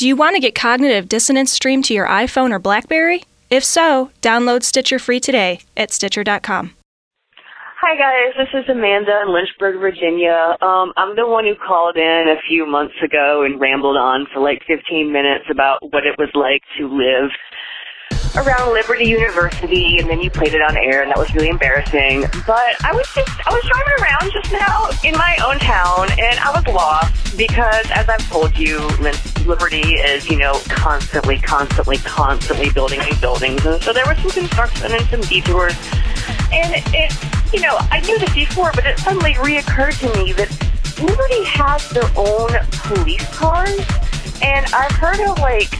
Do you want to get cognitive dissonance streamed to your iPhone or Blackberry? If so, download Stitcher free today at Stitcher.com. Hi guys, this is Amanda in Lynchburg, Virginia. Um, I'm the one who called in a few months ago and rambled on for like 15 minutes about what it was like to live around Liberty University, and then you played it on air, and that was really embarrassing. But I was just, I was driving around just now in my own town, and I was lost because, as I've told you, Liberty is, you know, constantly, constantly, constantly building new buildings, and so there was some construction and some detours, and it, you know, I knew this before, but it suddenly reoccurred to me that Liberty has their own police cars, and I've heard of like,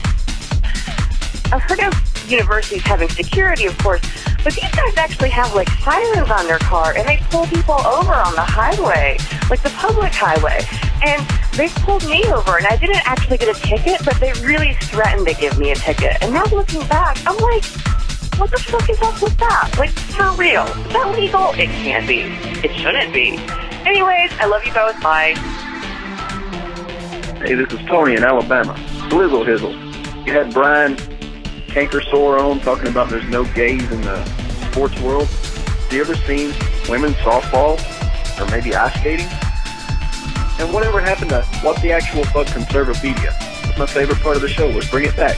I've heard of universities having security, of course, but these guys actually have like sirens on their car and they pull people over on the highway, like the public highway. And they pulled me over and I didn't actually get a ticket, but they really threatened to give me a ticket. And now looking back, I'm like, what the fuck is up with that? Like, for real. Is that legal? It can't be. It shouldn't be. Anyways, I love you both. Bye. Hey, this is Tony in Alabama. Blizzle Hizzle. You had Brian canker sore on talking about there's no gays in the sports world. Have you ever seen women's softball or maybe ice skating? And whatever happened to what the actual fuck conservapedia? That's my favorite part of the show was bring it back.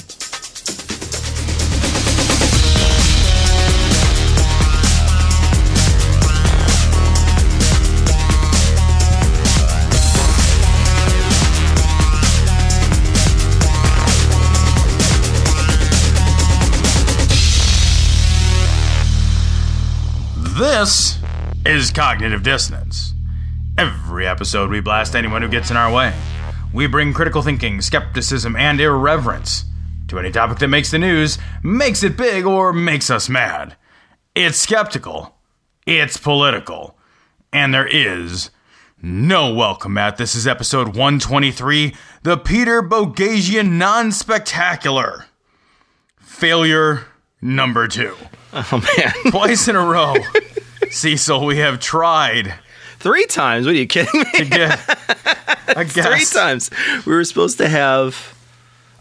This is Cognitive Dissonance. Every episode, we blast anyone who gets in our way. We bring critical thinking, skepticism, and irreverence to any topic that makes the news, makes it big, or makes us mad. It's skeptical, it's political, and there is no welcome mat. This is episode 123 The Peter Boghossian Non Spectacular. Failure number two. Oh man, Twice in a row, Cecil, we have tried three times. What are you kidding me? to get a Three times. We were supposed to have.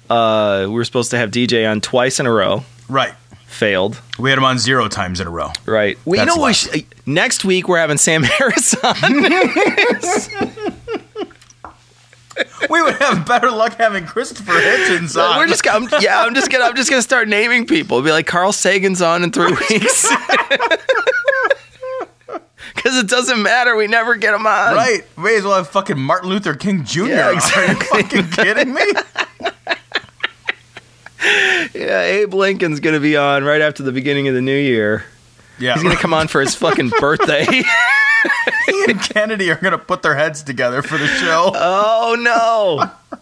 Uh, we were supposed to have DJ on twice in a row. Right. Failed. We had him on zero times in a row. Right. Well, you That's know what? We left. should, next week we're having Sam Harris on. We would have better luck having Christopher Hitchens on. we're just. I'm, yeah, I'm just gonna. I'm just gonna start naming people. It'll be like Carl Sagan's on in three weeks. Because it doesn't matter. We never get him on. right. We may as well have fucking Martin Luther King Jr. Yeah, exactly. Are you fucking kidding me? Yeah, Abe Lincoln's gonna be on right after the beginning of the new year. Yeah. He's gonna come on for his fucking birthday. he and Kennedy are gonna put their heads together for the show. Oh no.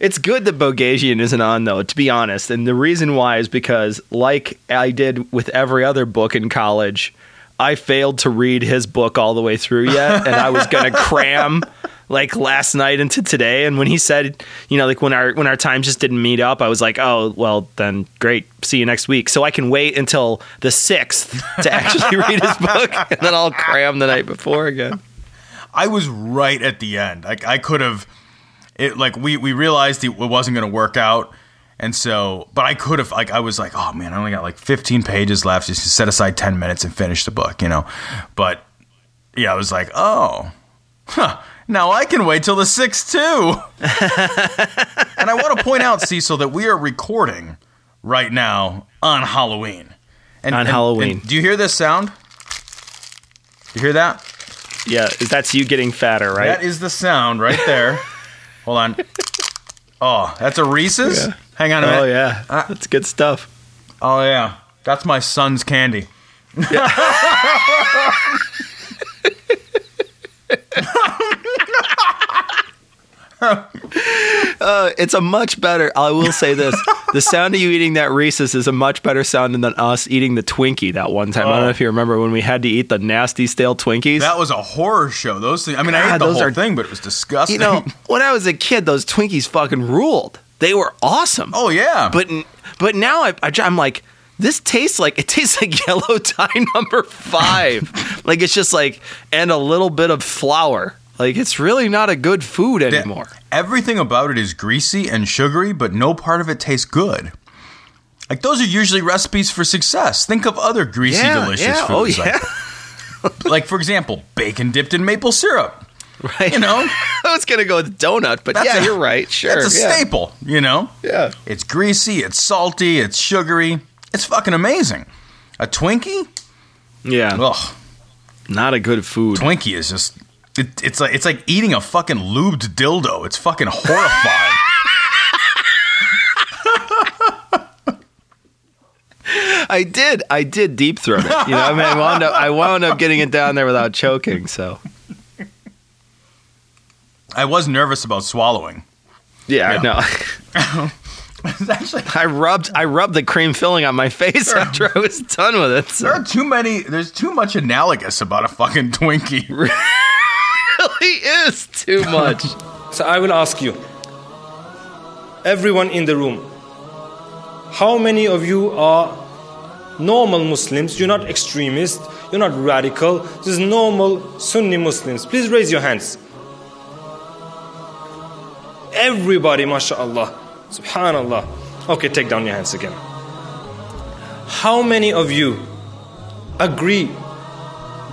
It's good that Boghossian isn't on though, to be honest. And the reason why is because like I did with every other book in college, I failed to read his book all the way through yet and I was going to cram like last night into today and when he said, you know, like when our when our times just didn't meet up, I was like, "Oh, well then great. See you next week." So I can wait until the 6th to actually read his book and then I'll cram the night before again. I was right at the end. Like I could have, it like we we realized it wasn't going to work out, and so but I could have like I was like oh man I only got like 15 pages left just to set aside 10 minutes and finish the book you know, but yeah I was like oh, huh, now I can wait till the sixth too. and I want to point out Cecil that we are recording right now on Halloween. And, On and- Halloween. and do you hear this sound? You hear that? Yeah, that's you getting fatter, right? That is the sound right there. Hold on. Oh, that's a Reese's? Yeah. Hang on a minute. Oh yeah, Uh, that's good stuff. Oh, yeah. That's my son's candy. Uh, it's a much better. I will say this: the sound of you eating that Reese's is a much better sound than us eating the Twinkie that one time. I don't know Oh. if you remember when we had to eat the nasty stale Twinkies. That was a horror show. Those things. I mean, I ate the those whole are- thing, but it was disgusting. you know, when I was a kid, those Twinkies fucking ruled. They were awesome. oh yeah. But but now I, I am like this tastes like it tastes like yellow tie number five. like it's just like and a little bit of flour. Like it's really not a good food anymore. Everything about it is greasy and sugary, but no part of it tastes good. Like those are usually recipes for success. Think of other greasy, delicious yeah. Oh foods. yeah. Like, like, for example, bacon dipped in maple syrup. right. You know, I was gonna go with donut, but That's yeah, a- you're right. Sure. that's a yeah. staple. You know, Yeah. it's greasy, it's salty, it's sugary. It's fucking amazing. A Twinkie? Yeah. Ugh, Not a good food. Twinkie is just. It, it's like it's like eating a fucking lubed dildo. It's fucking horrifying. I did. I did deep throat it. You know, I mean, I wound up, I wound up getting it down there without choking. So I was nervous about swallowing. yeah, Yeah. no. Actually I rubbed, I rubbed the cream filling on my face after I was done with it. So there are too many. There's too much analogous about a fucking Twinkie. really is too much. So I will ask you, everyone in the room, how many of you are normal Muslims? You're not extremists, you're not radical, just normal Sunni Muslims. Please raise your hands. Everybody, mashallah, subhanallah. Okay, take down your hands again. How many of you agree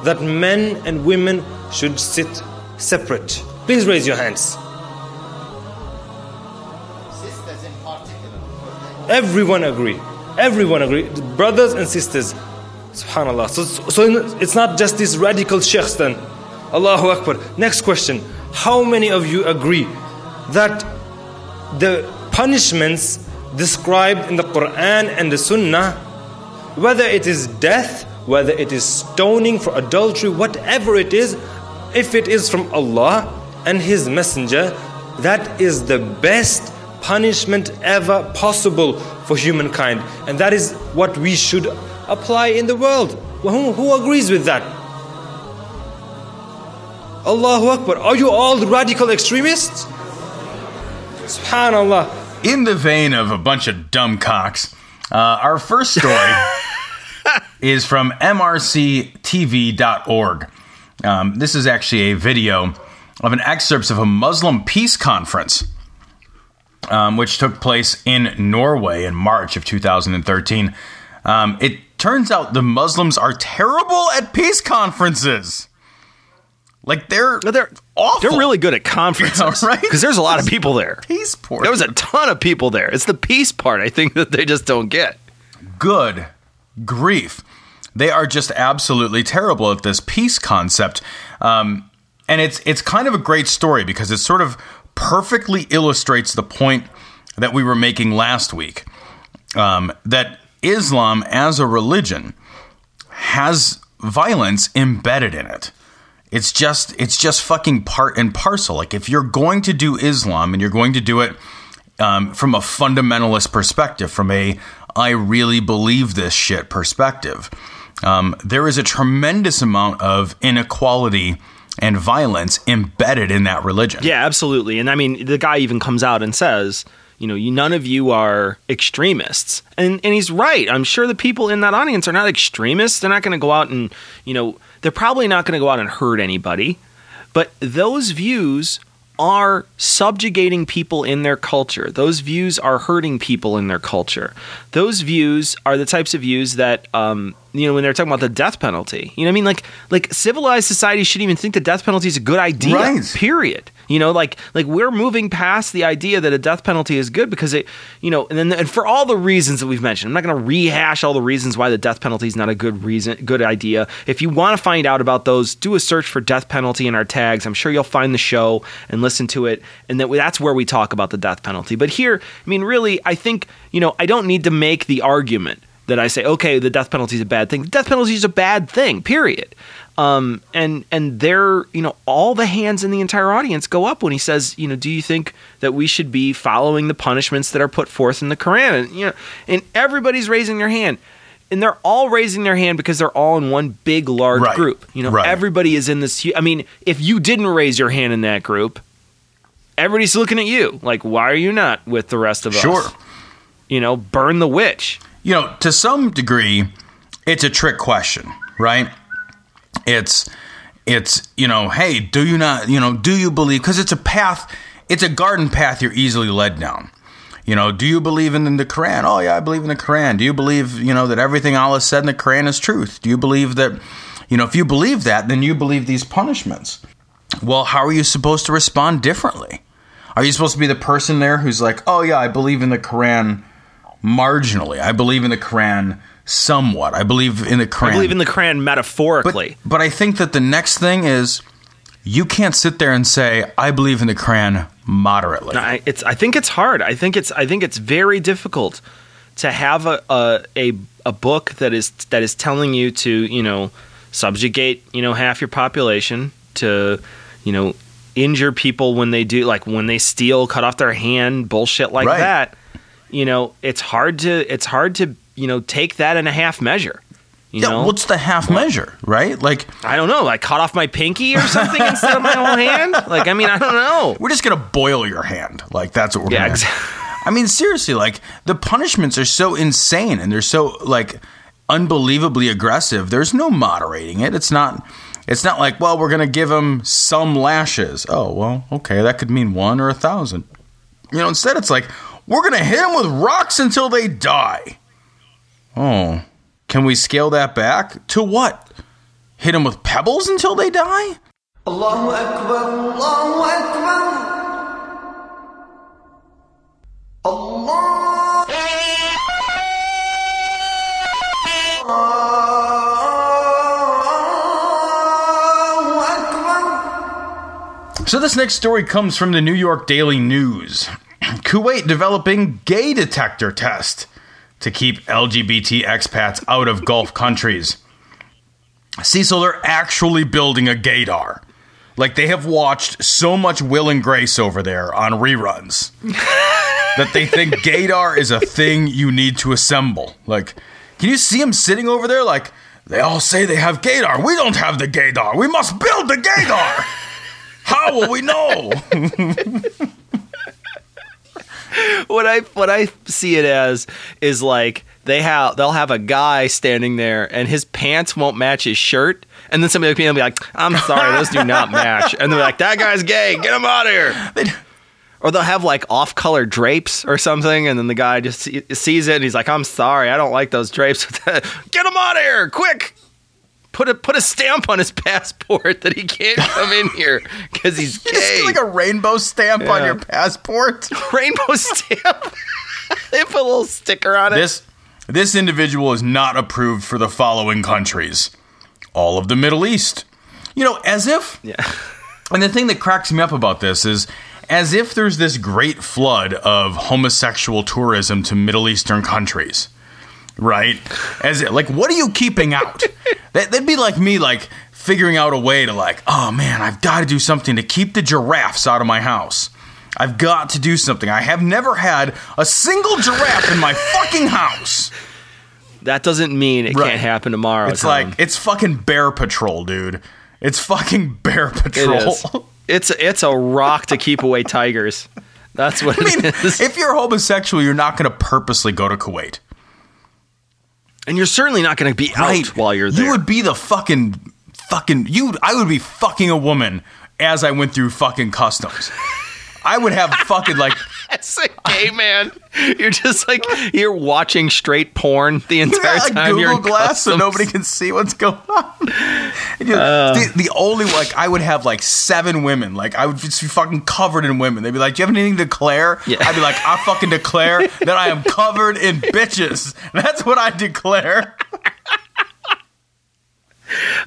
that men and women should sit separate? Please raise your hands. sisters in particular. Everyone agree. Everyone agree. Brothers and sisters. Subhanallah. So, so it's not just these radical sheikhs then. Allahu Akbar. Next question. How many of you agree that the punishments described in the Quran and the Sunnah, whether it is death, whether it is stoning for adultery, whatever it is, if it is from Allah and His Messenger, that is the best punishment ever possible for humankind. And that is what we should apply in the world. Well, Who, who agrees with that? Allahu Akbar. Are you all radical extremists? Subhanallah. In the vein of a bunch of dumb cocks, uh, our first story is from mrctv.org. Um, this is actually a video of an excerpt of a Muslim peace conference, um, which took place in Norway in March of 2013. Um, it turns out the Muslims are terrible at peace conferences. Like they're They're awful. They're really good at conferences, Yeah, right? Because there's a lot of people there. peace poor. There was a ton of people there. It's the peace part I think that they just don't get. good grief. They are just absolutely terrible at this peace concept. Um, and it's it's kind of a great story because it sort of perfectly illustrates the point that we were making last week. Um, that Islam as a religion has violence embedded in it. It's just it's just fucking part and parcel. Like if you're going to do Islam and you're going to do it um, from a fundamentalist perspective, from a I really believe this shit perspective, um, there is a tremendous amount of inequality and violence embedded in that religion. Yeah, absolutely. And I mean, the guy even comes out and says, you know, you, none of you are extremists. And and he's right. I'm sure the people in that audience are not extremists. They're not going to go out and, you know, they're probably not going to go out and hurt anybody. But those views are subjugating people in their culture. Those views are hurting people in their culture. Those views are the types of views that, um, you know, when they're talking about the death penalty. You know, what I mean, like, like civilized society shouldn't even think the death penalty is a good idea. Right. Period. You know, like, like we're moving past the idea that a death penalty is good because it, you know, and then and for all the reasons that we've mentioned, I'm not going to rehash all the reasons why the death penalty is not a good reason, good idea. If you want to find out about those, do a search for death penalty in our tags. I'm sure you'll find the show and listen to it, and that that's where we talk about the death penalty. But here, I mean, really, I think you know, I don't need to make the argument that I say, okay, the death penalty is a bad thing. The death penalty is a bad thing. Period. Um, and and they're you know all the hands in the entire audience go up when he says you know do you think that we should be following the punishments that are put forth in the Quran and you know and everybody's raising their hand and they're all raising their hand because they're all in one big large Right. group you know Right. everybody is in this I mean if you didn't raise your hand in that group everybody's looking at you like why are you not with the rest of Sure. us you know burn the witch you know, to some degree, it's a trick question, right? It's it's you know, hey, do you not, you know, do you believe because it's a path, it's a garden path you're easily led down. You know, do you believe in the Quran? Oh yeah, I believe in the Quran. Do you believe, you know, that everything Allah said in the Quran is truth? Do you believe that, you know, if you believe that, then you believe these punishments. Well, how are you supposed to respond differently? Are you supposed to be the person there who's like, "Oh yeah, I believe in the Quran marginally. I believe in the Quran somewhat. I believe in the Quran. I believe in the Quran metaphorically but I think that the next thing is you can't sit there and say, I believe in the Quran moderately. I, it's. I think it's hard. I think it's. I think it's very difficult to have a, a a a book that is that is telling you to you know subjugate you know half your population to you know injure people when they do like when they steal, cut off their hand, bullshit like Right. that. You know, it's hard to it's hard to you know take that in a half measure. You yeah, know, what's the half measure, right? Like, I don't know. Like cut off my pinky or something instead of my whole hand. Like I mean, I don't know. we're just going to boil your hand. Like, that's what we're Yeah, going to exactly. I mean, seriously, like, the punishments are so insane and they're so, like, unbelievably aggressive. There's no moderating it. It's not. It's not like, well, we're going to give him some lashes. Oh, well, okay, that could mean one or a thousand. You know, instead it's like, we're going to hit them with rocks until they die. Oh. Can we scale that back? To what? Hit them with pebbles until they die? Allahu Akbar, Allahu Akbar. Allah. So, this next story comes from the New York Daily News Kuwait developing gay detector test to keep LGBT expats out of Gulf countries. Cecil, they're actually building a gaydar. Like they have watched so much Will and Grace over there on reruns that they think gaydar is a thing you need to assemble. Like, can you see them sitting over there? Like, they all say they have gaydar. We don't have the gaydar. We must build the gaydar. How will we know? what I what I see it as is like they have they'll have a guy standing there and his pants won't match his shirt. And then somebody will be like I'm sorry those do not match. And they're like that guy's gay. Get him out of here or they'll have like off color drapes or something and then the guy just sees it and he's like I'm sorry I don't like those drapes. Get him out of here quick put a put a stamp on his passport that he can't come in here because he's gay like a rainbow stamp on your passport. rainbow stamp they put a little sticker on it This this individual is not approved for the following countries. All of the Middle East. You know, as if yeah And the thing that cracks me up about this is as if there's this great flood of homosexual tourism to Middle Eastern countries. Right? As it, like what are you keeping out? that, that'd be like me like figuring out a way to like, oh man, I've got to do something to keep the giraffes out of my house. I've got to do something. I have never had a single giraffe in my fucking house. That doesn't mean it Right. can't happen tomorrow. It's Tom. like it's fucking bear patrol, dude. It's fucking bear patrol. is. It's it's a rock to keep away tigers. That's what I mean, it is. if you're homosexual, you're not going to purposely go to Kuwait. And you're certainly not going to be out while you're there. You would be the fucking fucking you. I would be fucking a woman as I went through fucking customs. I would have fucking like It's a gay man. You're just like you're watching straight porn the entire like time you're Google in Glass so nobody can see what's going on. You- Uh. the, the only like I would have like seven women. Like I would just be fucking covered in women. They'd be like, "Do you have anything to declare?" Yeah. I'd be like, "I fucking declare that I am covered in bitches." That's what I declare.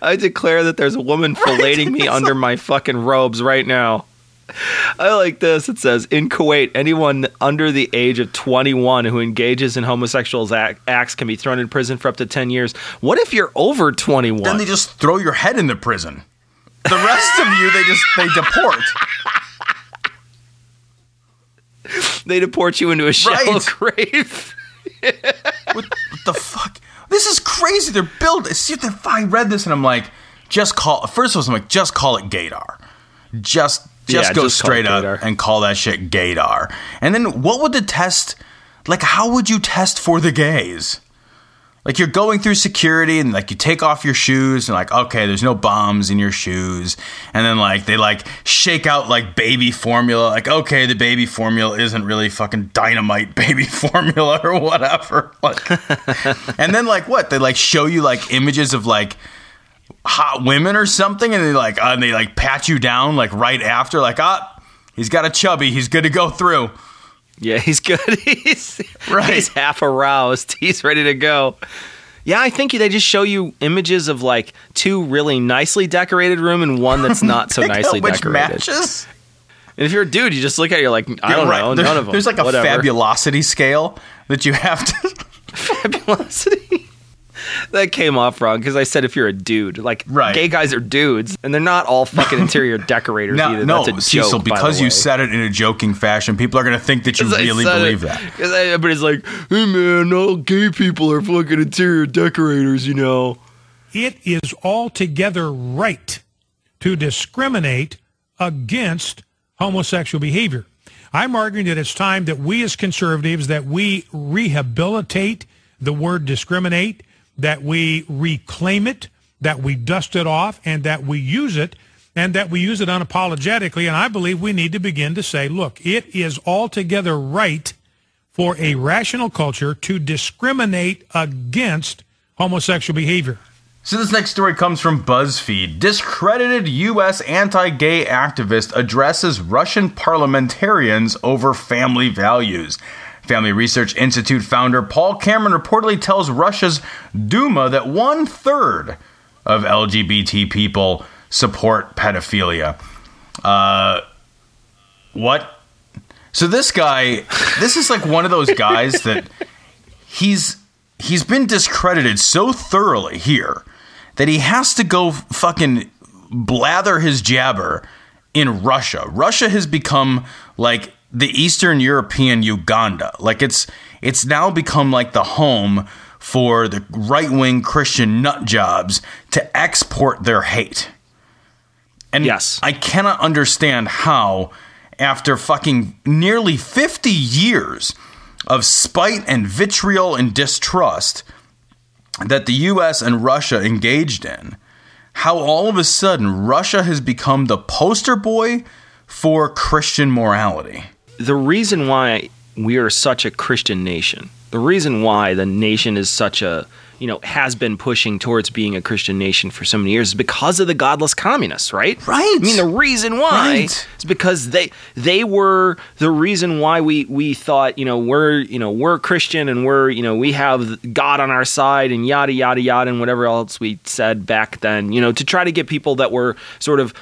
I declare that there's a woman filleting me under my fucking robes right now. I like this. It says in Kuwait, anyone under the age of 21 who engages in homosexual ac- acts can be thrown in prison for up to 10 years. What if you're over 21? Then they just throw your head into prison. The rest of you, they just they deport. they deport you into a shallow Right. grave. What, what the fuck? This is crazy. They're building. See, if I read this and I'm like, just call. First of all, I'm like, just call it gaydar. Just, just Yeah, go just straight up and call that shit gaydar. And then what would the test? Like, how would you test for the gays? Like you're going through security and like you take off your shoes and like okay there's no bombs in your shoes and then like they like shake out like baby formula like okay the baby formula isn't really fucking dynamite baby formula or whatever like and then like what they like show you like images of like hot women or something and they like uh, and they like pat you down like right after like ah he's got a chubby he's good to go through Yeah, he's good. he's Right. He's half aroused. He's ready to go. Yeah, I think they just show you images of like two really nicely decorated room and one that's not so nicely which decorated. matches And if you're a dude, you just look at it, you're like, I don't Right. know, There- none of them. There's like a Whatever. fabulosity scale that you have to. fabulosity. that came off wrong because I said if you're a dude, like Right. gay guys are dudes, and they're not all fucking interior decorators no, either. no, That's a Cecil. joke, because you said it in a joking fashion, people are going to think that you really believe it. that. 'Cause everybody's like, "Hey man, all gay people are fucking interior decorators," you know. it is altogether right to discriminate against homosexual behavior. I'm arguing that it's time that we as conservatives that we rehabilitate the word discriminate, that we reclaim it, that we dust it off and that we use it and that we use it unapologetically and I believe we need to begin to say, look, it is altogether right for a rational culture to discriminate against homosexual behavior. So this next story comes from BuzzFeed. Discredited U.S. anti-gay activist addresses Russian parliamentarians over family values. Family Research Institute founder Paul Cameron reportedly tells Russia's Duma that one third of LGBT people support pedophilia. Uh, what? So this guy, this is like one of those guys that he's he's been discredited so thoroughly here that he has to go fucking blather his jabber in Russia. Russia has become like the Eastern European Uganda. Like it's it's now become like the home for the right-wing Christian nut jobs to export their hate. And Yes. I cannot understand how after fucking nearly 50 years of spite and vitriol and distrust that the US and Russia engaged in, how all of a sudden Russia has become the poster boy for Christian morality. The reason why we are such a Christian nation, the reason why the nation is such a, you know, has been pushing towards being a Christian nation for so many years is because of the godless communists, right? Right. I mean, the reason why Right. is because they they were the reason why we we thought, you know, we're you know we're Christian and we're you know we have God on our side and yada yada yada and whatever else we said back then, you know, to try to get people that were sort of,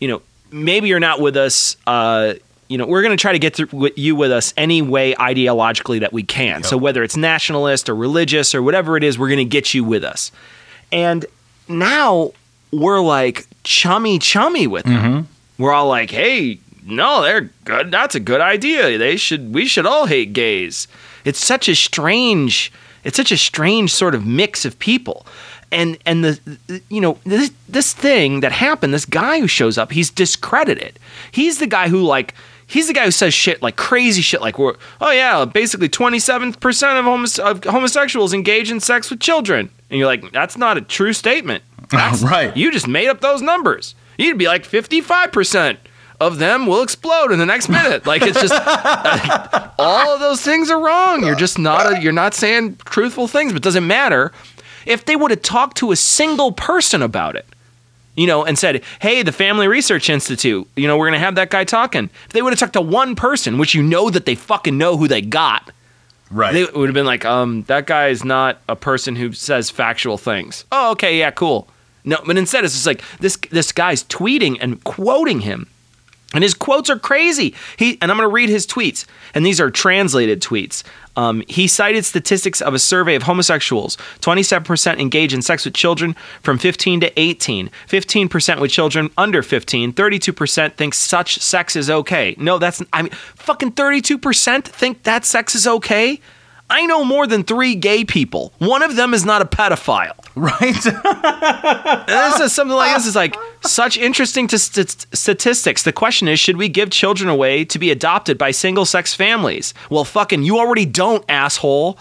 you know, maybe you're not with us. Uh, you know, we're going to try to get through with you with us any way ideologically that we can. So whether it's nationalist or religious or whatever it is, we're going to get you with us. And now we're like chummy chummy with them. Mm-hmm. We're all like, "Hey, no, they're good. That's a good idea. They should we should all hate gays." It's such a strange it's such a strange sort of mix of people. And and the- you know this this thing that happened, this guy who shows up, he's discredited. He's the guy who like he's the guy who says shit like crazy shit like we're oh yeah, basically 27% of, homos- of homosexuals engage in sex with children. And you're like that's not a true statement. That's, Right. You just made up those numbers. You'd be like 55% of them will explode in the next minute. Like it's just all of those things are wrong. You're just not a, you're not saying truthful things, but it doesn't matter. If they would have talked to a single person about it, you know, and said, "Hey, the Family Research Institute, you know, we're going to have that guy talking." If they would have talked to one person, which you know that they fucking know who they got, Right. they would have been like, um, that guy is not a person who says factual things. Oh, okay, yeah, cool. No, but instead it's just like this this guy's tweeting and quoting him And his quotes are crazy. He and I'm going to read his tweets, and these are translated tweets. Um, he cited statistics of a survey of homosexuals. 27% engage in sex with children from 15 to 18. 15% with children under 15. 32% think such sex is okay. No, that's I mean, fucking 32% think that sex is okay. I know more than three gay people. One of them is not a pedophile. Right? This is something like this is like such interesting to st- statistics. The question is, should we give children away to be adopted by single-sex families? Well, fucking, you already don't, asshole.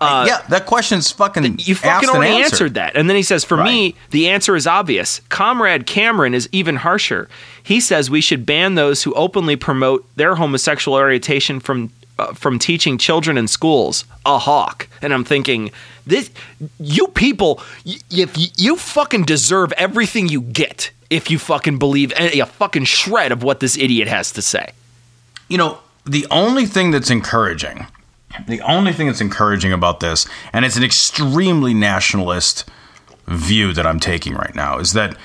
Uh, yeah, that question's fucking. You fucking already answered. answered that. And then he says, for me, the answer is obvious. Comrade Cameron is even harsher. He says we should ban those who openly promote their homosexual orientation from uh, from teaching children in schools. A hawk. And I'm thinking, this, you people, y- if you fucking deserve everything you get if you fucking believe any, a fucking shred of what this idiot has to say. you know, the only thing that's encouraging, the only thing that's encouraging about this, and it's an extremely nationalist view that I'm taking right now, is that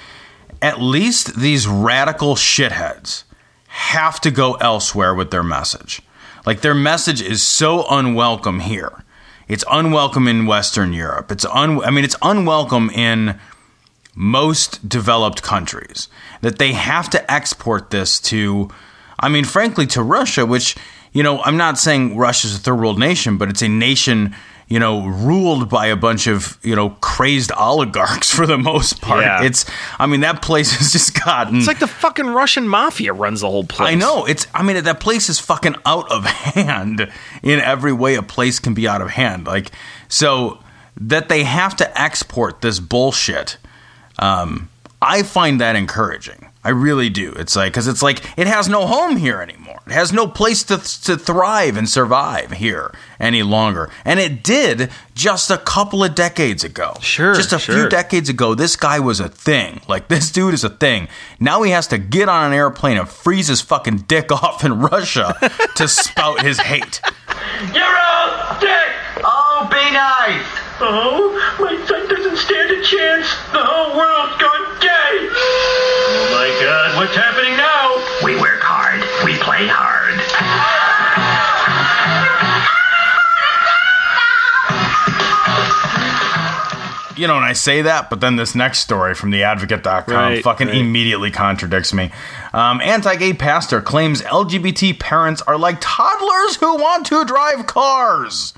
at least these radical shitheads have to go elsewhere with their message. Like their message is so unwelcome here. It's unwelcome in Western Europe. It's un I mean it's unwelcome in most developed countries that they have to export this to I mean frankly to Russia which you know I'm not saying Russia's a third world nation but it's a nation you know ruled by a bunch of you know crazed oligarchs for the most part Yeah. it's I mean that place has just gotten It's like the fucking Russian mafia runs the whole place. I know. It's I mean that place is fucking out of hand in every way a place can be out of hand. Like so that they have to export this bullshit. Um, I find that encouraging. I really do. It's like because it's like it has no home here anymore. It has no place to to thrive and survive here any longer. And it did just a couple of decades ago. Sure, just a few decades ago. This guy was a thing. Like this dude is a thing. Now he has to get on an airplane and freeze his fucking dick off in Russia to spout his hate. You're all dead! Oh, be nice! Oh, my son doesn't stand a chance. The whole world's gone gay. My god, what's happening now? We work hard. We play hard. you know, and I say that, but then this next story from theadvocate.com Right, fucking right. immediately contradicts me. Um, Anti gay pastor claims LGBT parents are like toddlers who want to drive cars.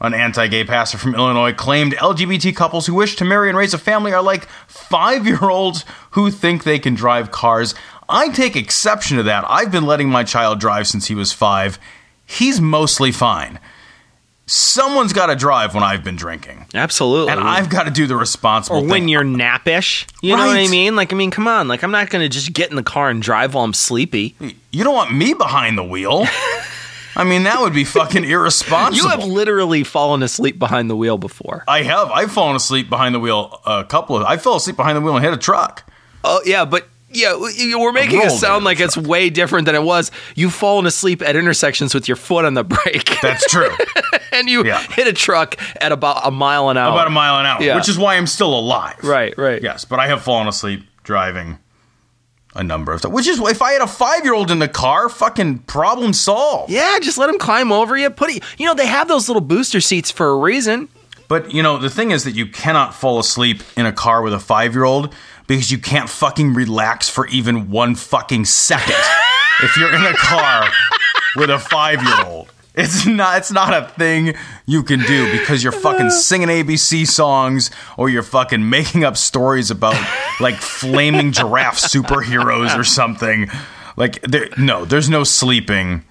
An anti gay pastor from Illinois claimed LGBT couples who wish to marry and raise a family are like five year olds who think they can drive cars. I take exception to that. I've been letting my child drive since he was five. He's mostly fine. Someone's got to drive when I've been drinking. Absolutely. And I've got to do the responsible or thing. when you're nappish. You know what I Right. mean? Like, I mean, come on. Like, I'm not going to just get in the car and drive while I'm sleepy. You don't want me behind the wheel. I mean, that would be fucking irresponsible. You have literally fallen asleep behind the wheel before. I have. I've fallen asleep behind the wheel a couple of. I fell asleep behind the wheel and hit a truck. Oh, yeah, but. Yeah, we're making it sound like it's way different than it was. You've fallen asleep at intersections with your foot on the brake. That's true. and you Yeah. hit a truck at about a mile an hour. About a mile an hour, Yeah. which is why I'm still alive. Right, right. Yes, but I have fallen asleep driving a number of times. Which is if I had a five year old in the car, fucking problem solved. Yeah, just let him climb over you. Put it. You know they have those little booster seats for a reason. But you know, the thing is that you cannot fall asleep in a car with a five year old because you can't fucking relax for even one fucking second if you're in a car with a five year old. It's not it's not a thing you can do because you're fucking singing ABC songs or you're fucking making up stories about like flaming giraffe superheroes or something. Like there no, there's no sleeping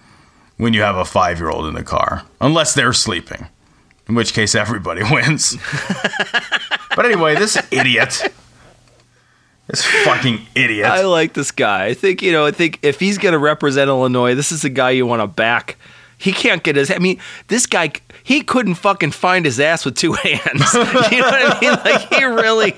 when you have a five year old in the car. Unless they're sleeping. In which case everybody wins. but anyway, this idiot. This fucking idiot. I like this guy. I think you know. I think if he's going to represent Illinois, this is the guy you want to back. He can't get his. I mean, this guy. He couldn't fucking find his ass with two hands. You know what I mean? Like he really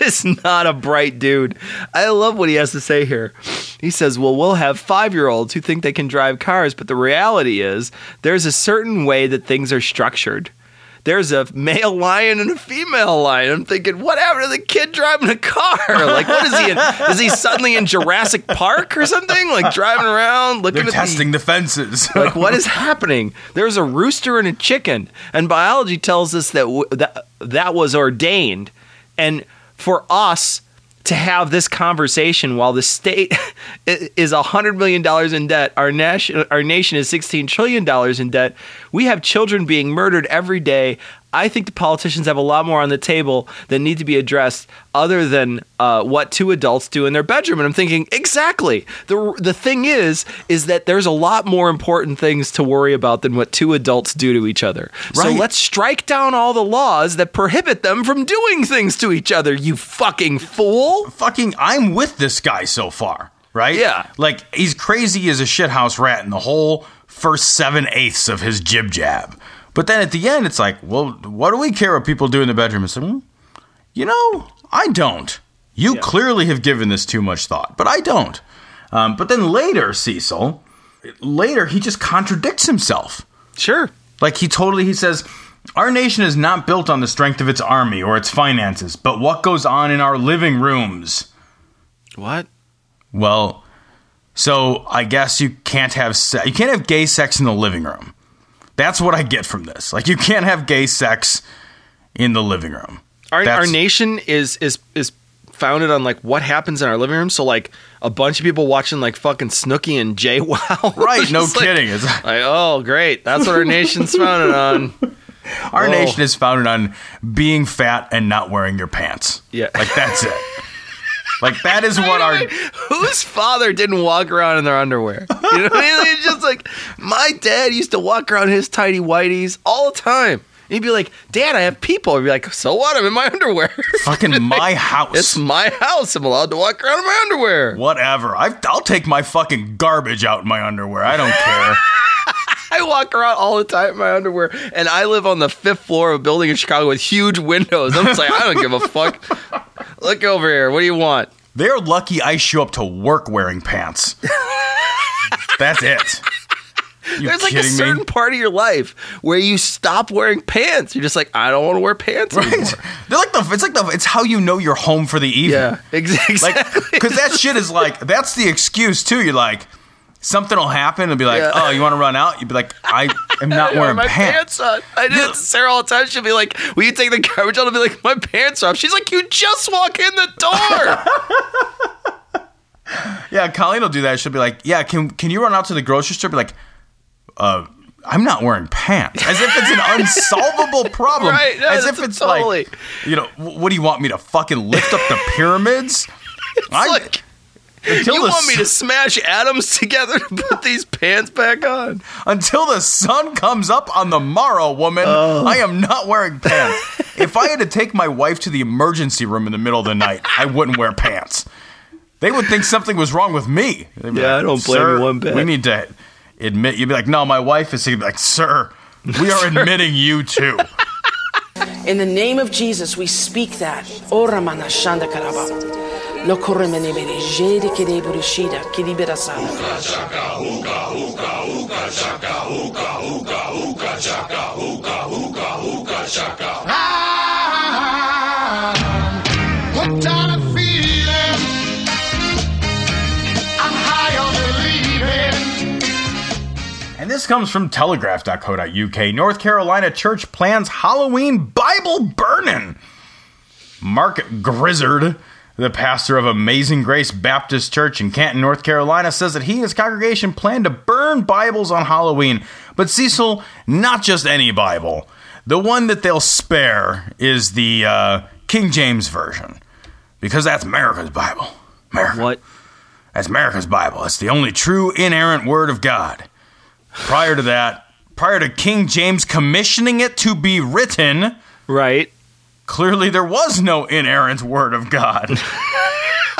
is not a bright dude. I love what he has to say here. He says, "Well, we'll have five-year-olds who think they can drive cars, but the reality is there's a certain way that things are structured." There's a male lion and a female lion. I'm thinking, what happened to the kid driving a car? Like, what is he in? Is he suddenly in Jurassic Park or something? Like driving around looking They're at testing the the fences. like what is happening there's a rooster and a chicken and biology tells us that w- that, that was ordained and for us to have this conversation while the state is $100 million in debt our nation our nation is $16 trillion in debt we have children being murdered every day I think the politicians have a lot more on the table that need to be addressed other than uh, what two adults do in their bedroom. And I'm thinking, exactly. The, the thing is, is that there's a lot more important things to worry about than what two adults do to each other. Right. So let's strike down all the laws that prohibit them from doing things to each other, you fucking fool. fucking I'm with this guy so far, right? Yeah. Like he's crazy as a shithouse rat in the whole first seven eighths of his jib jab. But then at the end, it's like, well, what do we care what people do in the bedroom? It's like, "Hmm, you know, I don't. You clearly have given this too much thought, but I don't. Um, but then later, Cecil, later he just contradicts himself. Sure. Like he totally he says, our nation is not built on the strength of its army or its finances, but what goes on in our living rooms. What? Well, so I guess you can't have se- you can't have gay sex in the living room. That's what I get from this. Like you can't have gay sex in the living room. Our, our nation is is is founded on like what happens in our living room. So like a bunch of people watching like fucking Snooki and Jay Wow. Right, no Just like- kidding. It's, Like, oh great, that's what our nation's founded on. our Whoa. nation is founded on being fat and not wearing your pants. Yeah. Like that's it. like that is what our Whose father didn't walk around in their underwear? You know what I mean? It's just like my dad used to walk around his tidy whities all the time. He'd be like, "Dad, I have people." I'd be like, "So what? I'm in my underwear. fucking my house. it's my house. I'm allowed to walk around in my underwear." Whatever. I, I'll take my fucking garbage out in my underwear. I don't care. I walk around all the time in my underwear, and I live on the fifth floor of a building in Chicago with huge windows. I'm just like, I don't give a fuck. Look over here. What do you want? They're lucky I show up to work wearing pants. That's it. You There's like a certain me? part of your life where you stop wearing pants. You're just like, I don't want to wear pants anymore. Right? They're like the. It's like the. It's how you know you're home for the evening. Yeah, exactly. Like, because that shit is like that's the excuse too. You're like, something will happen and be like, Yeah. oh, you want to run out? You'd be like, I am not wearing my pants. pants on. I did it to Sarah all the time. She'll be like, "Will you take the garbage out?" I'll be like, "My pants are off." She's like, "You just walk in the door." Yeah, Colleen will do that. She'll be like, yeah, can can you run out to the grocery store? Be like, uh. I'm not wearing pants. As if it's an unsolvable problem. Right, no, As if it's totally- like, you know, what do you want me to fucking lift up the pyramids? It's I- like, until you the want me to smash atoms together to put these pants back on? until the sun comes up on the morrow, woman. Oh. I am not wearing pants. if I had to take my wife to the emergency room in the middle of the night, I wouldn't wear pants. They would think something was wrong with me. They'd be Yeah, I don't blame you one bit." We need to admit. You'd be like, no, my wife is. He'd be like, sir, we are admitting you too. In the name of Jesus, we speak that. Lo koremene bere jede kede burishida kidibera sana. What kind of feeling? I'm. And this comes from telegraph.co.uk. North Carolina church plans Halloween Bible burning. Mark Grizzard, the pastor of Amazing Grace Baptist Church in Canton, North Carolina, says that he and his congregation plan to burn Bibles on Halloween. But Cecil, not just any Bible. The one that they'll spare is the uh, King James Version. Because that's America's Bible. America. What? That's America's Bible. It's the only true inerrant word of God. Prior to that, prior to King James commissioning it to be written, Right. Clearly there was no inerrant word of God.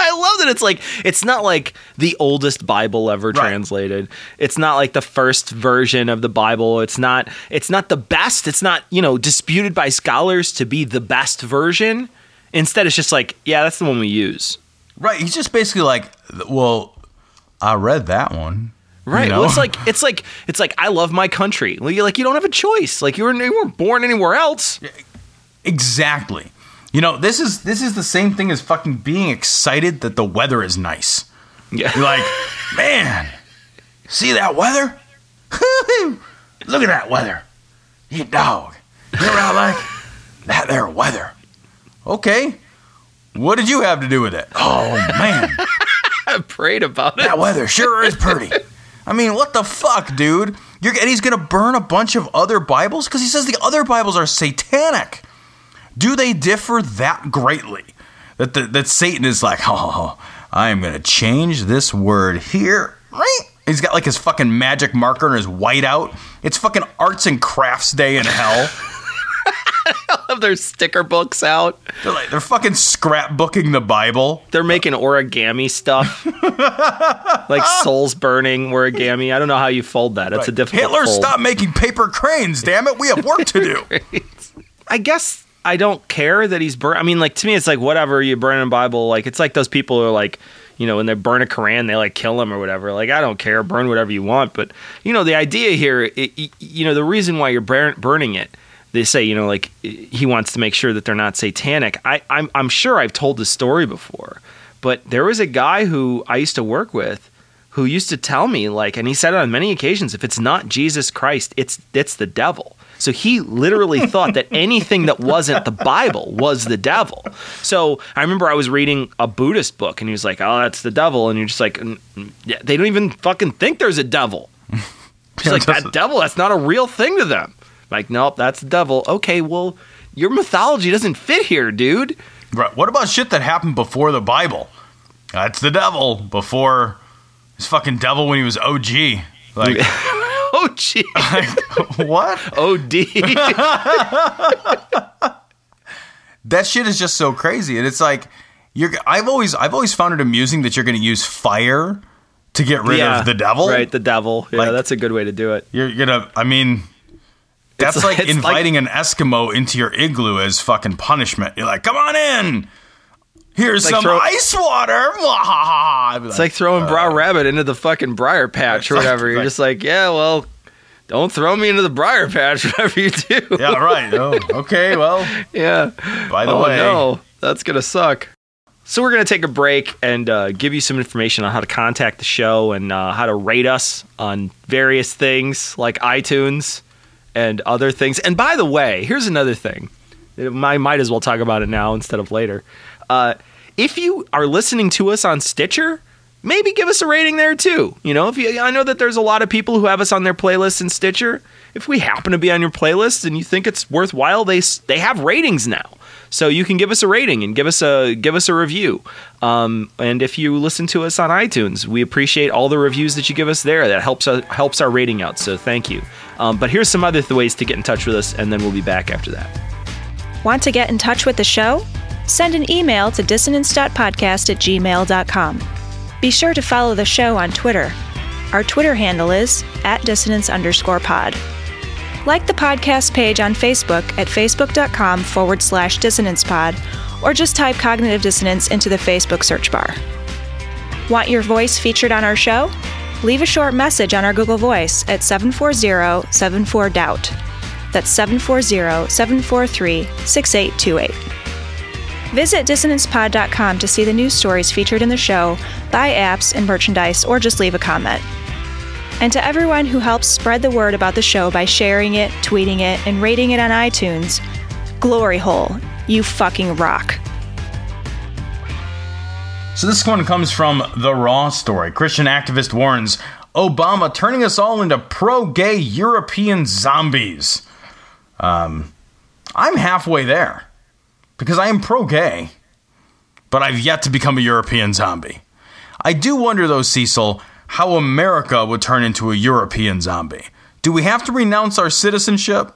I love that it's like it's not like the oldest Bible ever Right. translated. It's not like the first version of the Bible. It's not it's not the best. It's not, you know, disputed by scholars to be the best version. Instead it's just like, yeah, that's the one we use. right. He's just basically like, well, I read that one. Right. You know? Well, it's like it's like it's like I love my country. Well, you like you don't have a choice. Like you were you weren't born anywhere else. Exactly. You know, this is this is the same thing as fucking being excited that the weather is nice. Yeah. You're like, man, see that weather? Look at that weather. You dog. You know what I like? That there weather. Okay. What did you have to do with it? Oh man, I prayed about it. that weather sure is pretty. I mean, what the fuck, dude? You're, and he's gonna burn a bunch of other Bibles because he says the other Bibles are satanic. Do they differ that greatly? That the, that Satan is like, oh, I am gonna change this word here, right? He's got like his fucking magic marker and his whiteout. It's fucking arts and crafts day in hell. Have their sticker books out. They're like they're fucking scrapbooking the Bible. They're making origami stuff. like souls burning origami. I don't know how you fold that. It's a difficult Hitler, fold. stop making paper cranes, damn it. We have work to do. I guess I don't care that he's burn. I mean, like to me, it's like whatever you burn a Bible. Like it's like those people are like, you know, when they burn a Quran, they like kill him or whatever. Like I don't care, burn whatever you want. But you know, the idea here, it- you know, the reason why you're burn, burning it, they say, you know, like he wants to make sure that they're not satanic. I, I'm I'm sure I've told this story before, but there was a guy who I used to work with who used to tell me like and he said it on many occasions if it's not Jesus Christ it's it's the devil so he literally thought that anything that wasn't the Bible was the devil. So I remember I was reading a Buddhist book and he was like, "Oh, that's the devil." And you're just like, "Mm, mm, yeah, "They don't even fucking think there's a devil." He's like, "That devil, that's not a real thing to them." like, "Nope, that's the devil." Okay, well, your mythology doesn't fit here, dude. Right. What about shit that happened before the Bible? That's the devil before his fucking devil when he was OG. Like, oh, gee. what? OD. that shit is just so crazy, and it's like you're. I've always, I've always found it amusing that you're going to use fire to get rid Yeah, of the devil. Right, the devil. Yeah, Like- that's a good way to do it. You're gonna. I mean, that's It's- like it's like- inviting an Eskimo into your igloo as fucking punishment. You're like, come on in. Here's Like some throw- ice water. I'd It's like throwing uh, Br'er Rabbit into the fucking briar patch or like- whatever. You're just like, yeah, well, don't throw me into the briar patch, whatever you do. yeah, right. Oh, okay. Well, yeah. by the oh, way, no, that's gonna suck. So we're gonna take a break and uh, give you some information on how to contact the show and uh, how to rate us on various things like iTunes and other things. And by the way, here's another thing. I might as well talk about it now instead of later. Uh, if you are listening to us on Stitcher, maybe give us a rating there too. You know, if you, I know that there's a lot of people who have us on their playlists in Stitcher. If we happen to be on your playlist and you think it's worthwhile, they they have ratings now, so you can give us a rating and give us a give us a review. Um, and if you listen to us on iTunes, we appreciate all the reviews that you give us there. That helps us helps our rating out. So thank you. Um, but here's some other th- ways to get in touch with us, and then we'll be back after that. Want to get in touch with the show? Send an email to dissonance.podcast at gmail.com. Be sure to follow the show on Twitter. Our Twitter handle is at dissonance underscore pod. Like the podcast page on Facebook at facebook.com forward slash dissonance pod, or just type cognitive dissonance into the Facebook search bar. Want your voice featured on our show? Leave a short message on our Google Voice at 740 74 Doubt. That's 740 743 6828. Visit dissonancepod.com to see the news stories featured in the show, buy apps and merchandise, or just leave a comment. And to everyone who helps spread the word about the show by sharing it, tweeting it, and rating it on iTunes, glory hole, you fucking rock. So this one comes from The Raw Story. Christian activist warns Obama turning us all into pro-gay European zombies. Um, I'm halfway there because I am pro-gay, but I've yet to become a European zombie. I do wonder, though, Cecil, how America would turn into a European zombie. Do we have to renounce our citizenship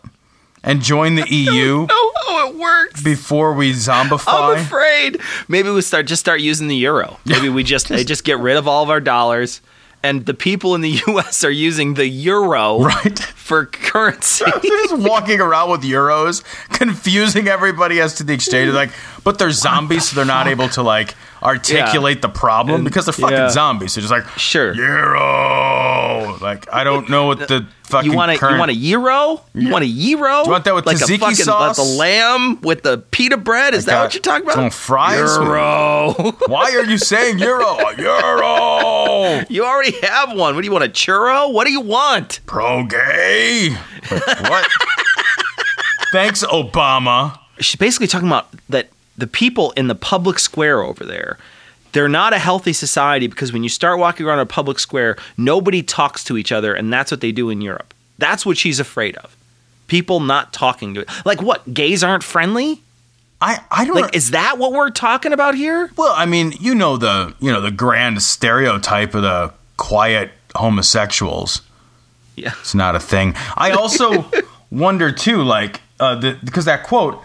and join the EU Oh, how it works. before we zombify? I'm afraid. Maybe we start just start using the euro. Maybe we just they just get rid of all of our dollars and the people in the U.S. are using the euro Right. for currency. They're just walking around with euros, confusing everybody as to the exchange. Like, but they're zombies, so they're not able to like articulate the problem And- because they're fucking yeah. zombies. They're just like, Sure. euro. Like, I don't know what the fucking. You want a current- you want a euro? You want a euro? Do you want that with like tzatziki a fucking sauce? Like the lamb with the pita bread? Is that what you're talking about? some fries? Euro. Why are you saying euro? Euro. you already have one. What do you want? A churro? What do you want? Pro gay. what? Thanks, Obama. She's basically talking about that the people in the public square over there. They're not a healthy society because when you start walking around a public square, nobody talks to each other, and that's what they do in Europe. That's what she's afraid of. People not talking to it. Like what? Gays aren't friendly? I, I don't Like, is that what we're talking about here? Well, I mean, you know the you know the grand stereotype of the quiet homosexuals. Yeah. It's not a thing. I also wonder too, like uh, the, because that quote,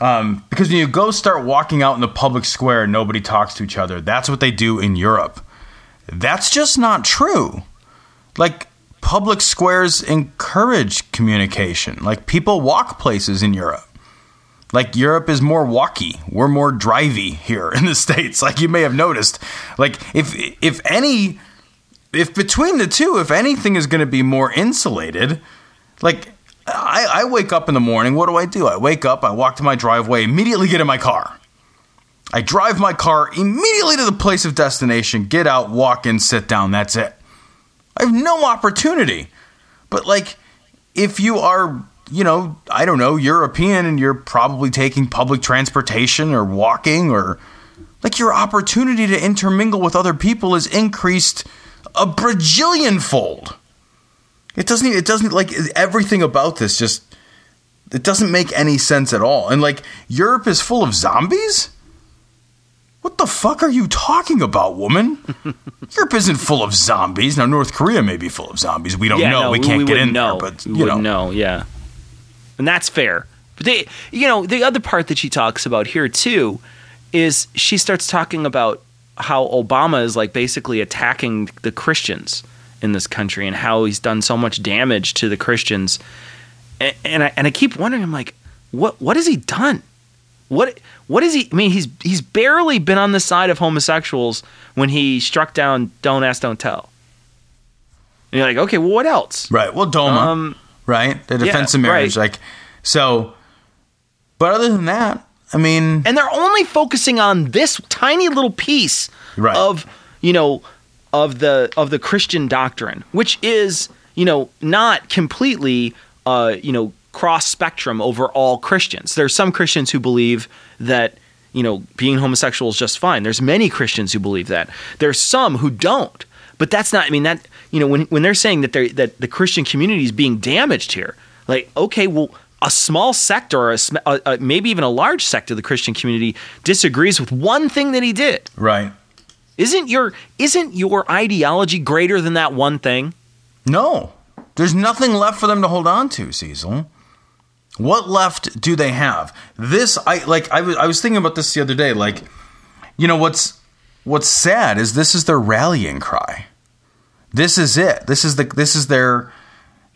um, because when you go start walking out in the public square, nobody talks to each other. That's what they do in Europe. That's just not true. Like public squares encourage communication. Like people walk places in Europe. Like Europe is more walky. We're more drivey here in the states. Like you may have noticed. Like if if any if between the two, if anything is going to be more insulated, like I, I wake up in the morning. What do I do? I wake up. I walk to my driveway. Immediately get in my car. I drive my car immediately to the place of destination. Get out, walk in, sit down. That's it. I have no opportunity. But like, if you are, you know, I don't know, European and you're probably taking public transportation or walking or like your opportunity to intermingle with other people is increased a bajillion fold. It doesn't it doesn't like everything about this just it doesn't make any sense at all. And like Europe is full of zombies? What the fuck are you talking about, woman? Europe isn't full of zombies. Now North Korea may be full of zombies. We don't Yeah, know. no, we can't get in know. there, but we you know. wouldn't know, yeah. And that's fair. But they, you know, the other part that she talks about here too is she starts talking about how Obama is like basically attacking the Christians in this country and how he's done so much damage to the Christians. And, and I and I keep wondering, I'm like, what what has he done? What what is he? I mean, he's he's barely been on the side of homosexuals when he struck down "Don't Ask, Don't Tell." And you're like, okay, well, what else? Right. Well, DOMA, Um, right? The yeah, defense of marriage. right. Like, so, but other than that, I mean, and they're only focusing on this tiny little piece Right. of you know of the of the Christian doctrine, which is you know not completely uh, you know cross spectrum over all Christians. There's some Christians who believe that you know being homosexual is just fine. There's many Christians who believe that. There's some who don't. But that's not. I mean that you know when when they're saying that they that the Christian community is being damaged here, like okay, well a small sector or a, a, maybe even a large sect of the Christian community disagrees with one thing that he did. right. Isn't your isn't your ideology greater than that one thing? No, there's nothing left for them to hold on to, Cecil. What left do they have? This, I like. I was I was thinking about this the other day. Like, you know what's what's sad is this is their rallying cry. This is it. This is the this is their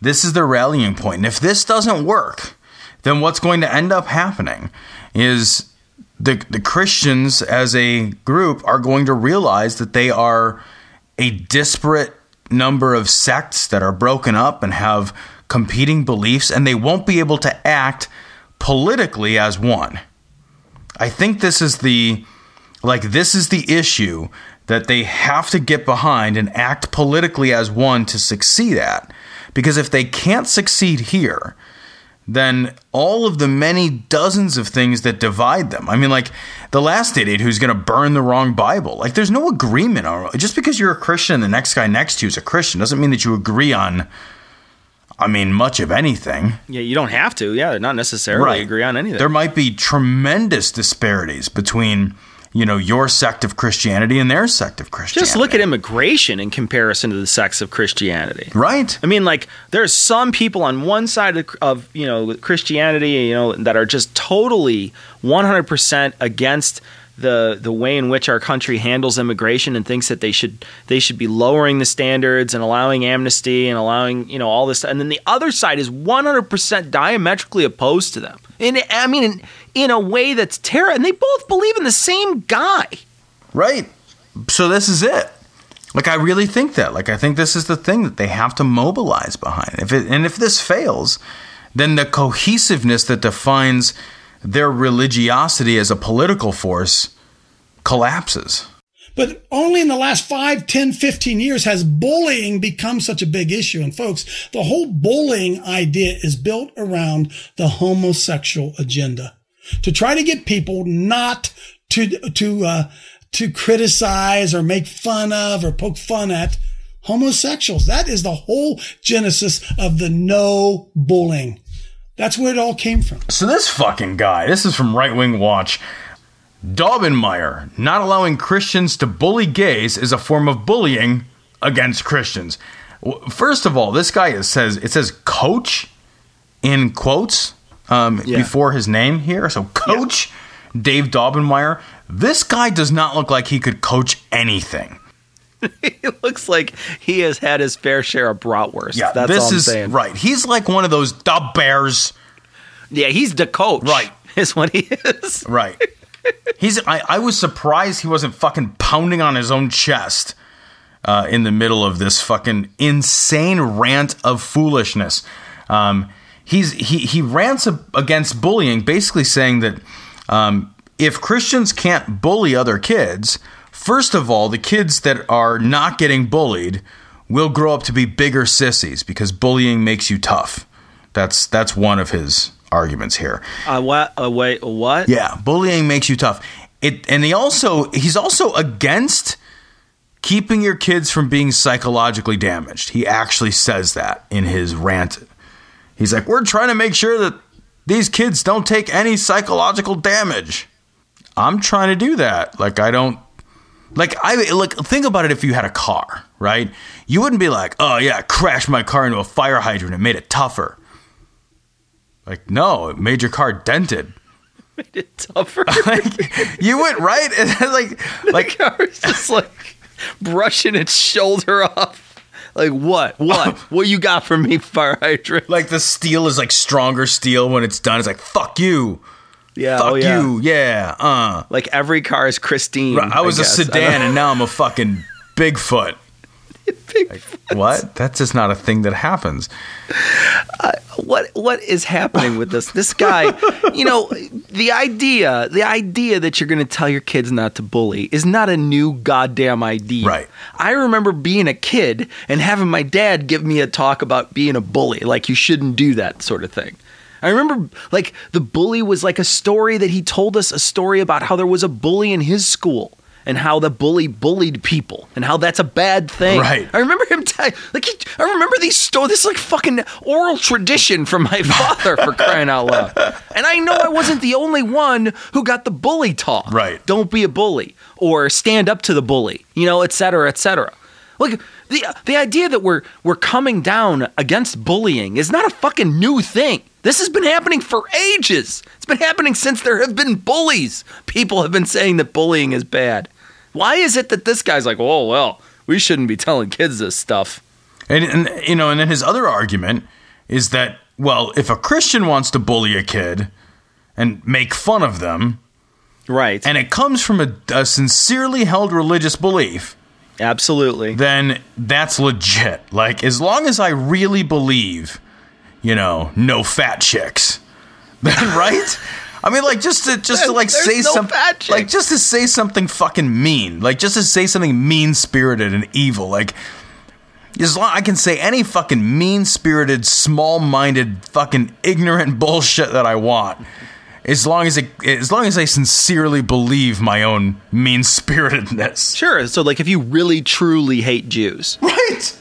this is their rallying point. And if this doesn't work, then what's going to end up happening is the the Christians as a group are going to realize that they are a disparate number of sects that are broken up and have competing beliefs and they won't be able to act politically as one. I think this is the like this is the issue that they have to get behind and act politically as one to succeed at. Because if they can't succeed here, then all of the many dozens of things that divide them. I mean, like the last idiot who's going to burn the wrong Bible. Like, there's no agreement. On, just because you're a Christian and the next guy next to you is a Christian doesn't mean that you agree on, I mean, much of anything. Yeah, you don't have to. Yeah, not necessarily right. agree on anything. There might be tremendous disparities between, you know, your sect of Christianity and their sect of Christianity. Just look at immigration in comparison to the sects of Christianity. Right. I mean, like there's some people on one side of, of you know Christianity, you know, that are just totally 100% against the the way in which our country handles immigration and thinks that they should they should be lowering the standards and allowing amnesty and allowing you know all this and then the other side is 100% diametrically opposed to them and i mean in, in a way that's terror and they both believe in the same guy Right. So this is it. Like I really think that. Like I think this is the thing that they have to mobilize behind. If it, and if this fails, then the cohesiveness that defines their religiosity as a political force collapses. But only in the last 5, 10, 15 years has bullying become such a big issue. And folks, the whole bullying idea is built around the homosexual agenda to try to get people not to, to, uh, to criticize or make fun of or poke fun at homosexuals. That is the whole genesis of the no bullying. That's where it all came from. So this fucking guy, this is from Right Wing Watch. Daubenmire, not allowing Christians to bully gays is a form of bullying against Christians. First of all, this guy says it says coach in quotes um, Yeah. before his name here. So coach Dave Daubenmire. This guy does not look like he could coach anything. he looks like he has had his fair share of bratwurst Yeah, that's this all i'm is saying right. He's like one of those the Bears. yeah he's the coach Right. is what he is Right. He's. I, I was surprised he wasn't fucking pounding on his own chest uh, in the middle of this fucking insane rant of foolishness. Um, he's he he rants against bullying, basically saying that um, if Christians can't bully other kids, first of all, the kids that are not getting bullied will grow up to be bigger sissies because bullying makes you tough. That's that's one of his arguments here. uh, what uh, wait what Yeah, bullying makes you tough. It and he also he's also against keeping your kids from being psychologically damaged. He actually says that in his rant. He's like, "We're trying to make sure that these kids don't take any psychological damage." I'm trying to do that. Like I don't like I like think about it if you had a car, right? You wouldn't be like, "Oh yeah, crashed my car into a fire hydrant and made it tougher." Like, no, it made your car dented. Made it tougher like you went right and like like car's just like brushing its shoulder off. Like what? What? what you got for me, fire hydrant? like the steel is like stronger steel when it's done. It's like fuck you, Yeah, fuck oh, yeah. you, yeah. Uh, Like every car is Christine. I was a sedan and now I'm a fucking Bigfoot. Like, what? That's just not a thing that happens. what what is happening with this this guy you know the idea the idea that you're going to tell your kids not to bully is not a new goddamn idea Right. i remember being a kid and having my dad give me a talk about being a bully like you shouldn't do that sort of thing I remember, like, the bully was like a story that he told us a story about how there was a bully in his school and how the bully bullied people and how that's a bad thing. Right. I remember him telling, like, he, I remember these stories. This is like fucking oral tradition from my father for crying out loud. And I know I wasn't the only one who got the bully talk. Right. Don't be a bully or stand up to the bully, you know, et cetera, et cetera. Look, the the idea that we're we're coming down against bullying is not a fucking new thing. This has been happening for ages. It's been happening since there have been bullies. People have been saying that bullying is bad. Why is it that this guy's like, oh well, we shouldn't be telling kids this stuff? And, and you know, and then his other argument is that well, if a Christian wants to bully a kid and make fun of them, Right. and it comes from a, a sincerely held religious belief, Absolutely. then that's legit. Like as long as I really believe, you know, no fat chicks, then right? I mean, like just to just to like say no something, like just to say something fucking mean, like just to say something mean spirited and evil, like. As long I can say any fucking mean spirited, small minded, fucking ignorant bullshit that I want, as long as it, as long as I sincerely believe my own mean spiritedness. Sure. So like if you really truly hate Jews, Right.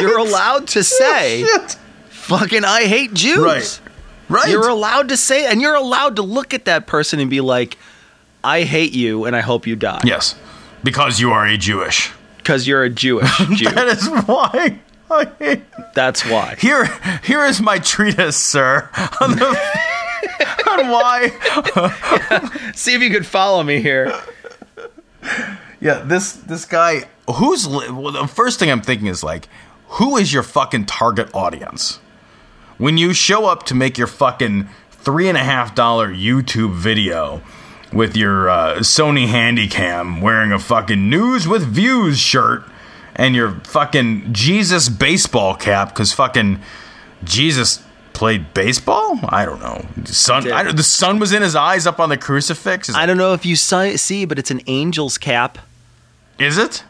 you're allowed to say fucking I hate Jews. Right. Right. You're allowed to say and you're allowed to look at that person and be like I hate you and I hope you die. yes. Because you are a Jewish. Cuz you're a Jewish Jew. That is why I hate. That's why. Here, here is my treatise, sir, on, the, on why. See if you could follow me here. Yeah, this this guy who's well, the first thing I'm thinking is like, who is your fucking target audience? When you show up to make your fucking three and a half dollar YouTube video with your uh, Sony Handycam, wearing a fucking News with Views shirt and your fucking Jesus baseball cap, because fucking Jesus played baseball. I don't know. Sun, I, don't- the sun was in his eyes up on the crucifix. Is, I don't know if you see, but it's an angel's cap. is it?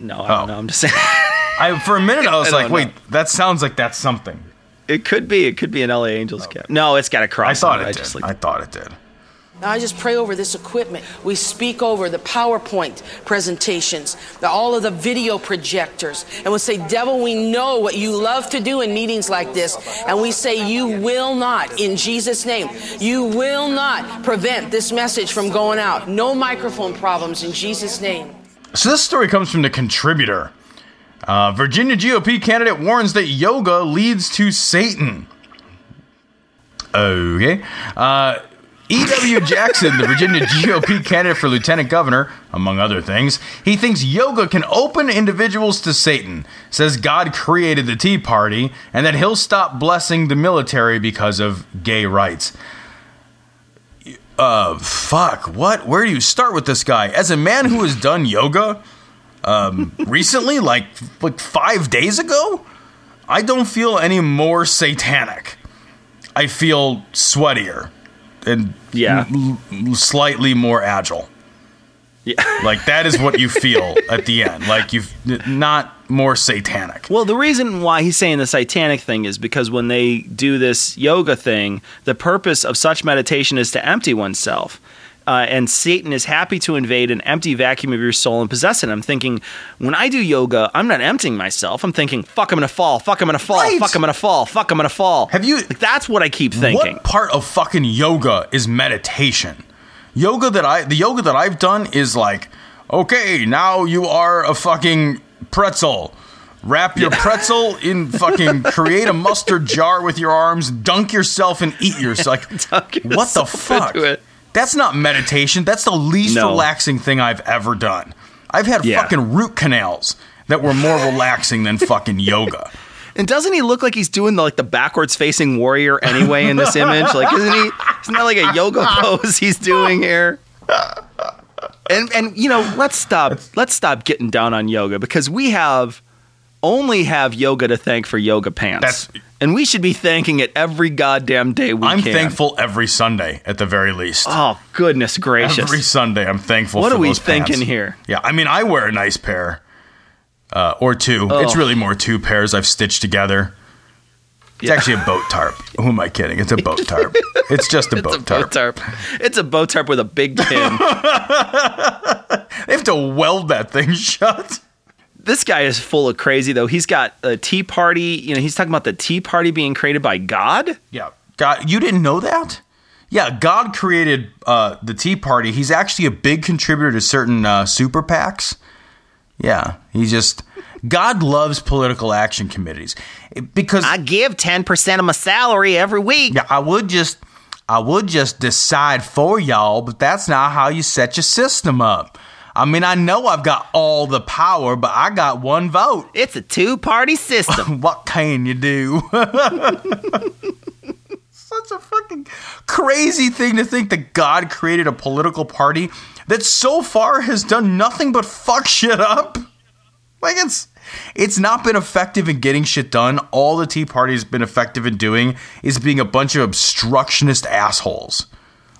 No, I don't know. I'm just saying. I for a minute I was I like, don't wait, that sounds like that's something. It could be. It could be an LA Angels cap. No, it's got a cross. I thought on it I did. just like I thought it did. Now I just pray over this equipment. We speak over the PowerPoint presentations, the, all of the video projectors, and we say, Devil, we know what you love to do in meetings like this, and we say, You will not, in Jesus' name, you will not prevent this message from going out. No microphone problems in Jesus' name. So this story comes from the contributor. Uh, Virginia GOP candidate warns that yoga leads to Satan. Okay. Uh, E.W. Jackson, the Virginia GOP candidate for lieutenant governor, among other things, he thinks yoga can open individuals to Satan, says God created the Tea Party, and that he'll stop blessing the military because of gay rights. Uh, fuck. What? Where do you start with this guy? As a man who has done yoga, um, recently, like like five days ago, I don't feel any more satanic. I feel sweatier and Yeah. l- l- slightly more agile. Yeah. Like that is what you feel at the end. Like you've not more satanic. Well, the reason why he's saying the satanic thing is because when they do this yoga thing, the purpose of such meditation is to empty oneself. Uh, and Satan is happy to invade an empty vacuum of your soul and possess it. I'm thinking, when I do yoga, I'm not emptying myself. I'm thinking, fuck, I'm gonna fall. Fuck, I'm gonna fall. Right. Fuck, I'm gonna fall. Fuck, I'm gonna fall. Have you? Like, that's what I keep thinking. What part of fucking yoga is meditation? Yoga that I the yoga that I've done is like, okay, now you are a fucking pretzel. Wrap your pretzel in fucking create a mustard jar with your arms, dunk yourself and eat yourself. Like, what the fuck? Into it. That's not meditation. That's the least No. relaxing thing I've ever done. I've had Yeah. fucking root canals that were more relaxing than fucking yoga. And doesn't he look like he's doing the, like the backwards facing warrior anyway in this image? Like, isn't he? Isn't that like a yoga pose he's doing here? And and you know, let's stop. Let's stop getting down on yoga because we have only have yoga to thank for yoga pants. That's- and we should be thanking it every goddamn day we I'm can. thankful every Sunday at the very least. Oh goodness gracious! Every Sunday, I'm thankful. What for are we those pants. thinking here? Yeah, I mean, I wear a nice pair, uh, or two. Oh. It's really more two pairs I've stitched together. It's Yeah. actually a boat tarp. Who am I kidding? It's a boat tarp. It's just a It's boat a boat tarp. tarp. It's a boat tarp with a big pin. They have to weld that thing shut. This guy is full of crazy though. He's got a tea party. You know, he's talking about the tea party being created by God. Yeah, God, you didn't know that? Yeah, God created uh, the Tea Party. He's actually a big contributor to certain uh, super PACs. Yeah, he just God loves political action committees because I give ten percent of my salary every week. Yeah, I would just I would just decide for y'all, but that's not how you set your system up. I mean, I know I've got all the power, but I got one vote. It's a two-party system. what can you do? Such a fucking crazy thing to think that God created a political party that so far has done nothing but fuck shit up. Like it's it's not been effective in getting shit done. All the Tea Party has been effective in doing is being a bunch of obstructionist assholes.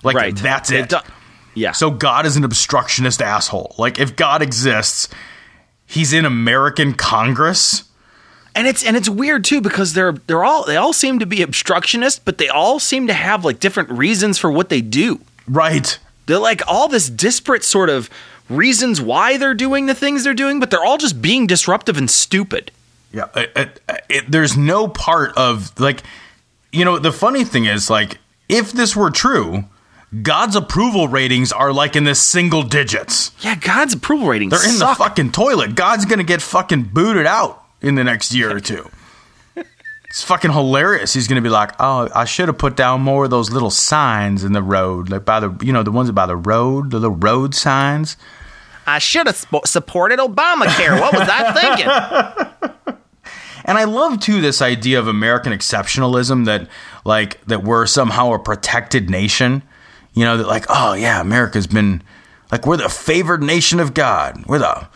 Like Right. that's They've it. done- yeah. So God is an obstructionist asshole. Like if God exists, he's in American Congress. and it's and it's weird too because they're they're all they all seem to be obstructionist, but they all seem to have like different reasons for what they do. Right. They're like all this disparate sort of reasons why they're doing the things they're doing, but they're all just being disruptive and stupid. Yeah, it, it, it, there's no part of like, you know, the funny thing is like, if this were true, God's approval ratings are like in the single digits. Yeah, God's approval ratings They're in suck. the fucking toilet. God's gonna get fucking booted out in the next year or two. It's fucking hilarious. He's gonna be like, "Oh, I should have put down more of those little signs in the road, like by the, you know, the ones by the road, the little road signs." I should have sp- supported Obamacare. What was I thinking? And I love too this idea of American exceptionalism that like that we're somehow a protected nation. You know, that like, oh yeah, America's been like we're the favored nation of God. We're the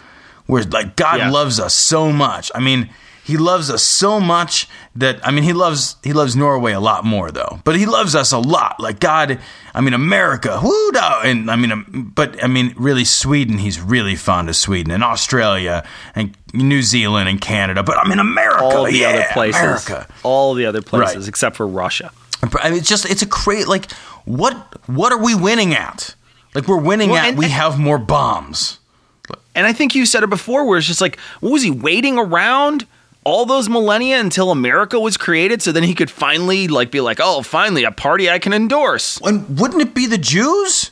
we're like God Yeah. loves us so much. I mean, he loves us so much that I mean he loves he loves Norway a lot more though. But he loves us a lot. Like God, I mean America, whoo and I mean um, but I mean really Sweden, he's really fond of Sweden and Australia and New Zealand and Canada. But I mean America, All the yeah, other places. America. All the other places Right. except for Russia. I mean, it's just it's a great like what what are we winning at? Like we're winning Well, at and- we have more bombs. And I think you said it before, where it's just like, what was he waiting around all those millennia until America was created, so then he could finally like be like, oh, finally a party I can endorse. And wouldn't it be the Jews?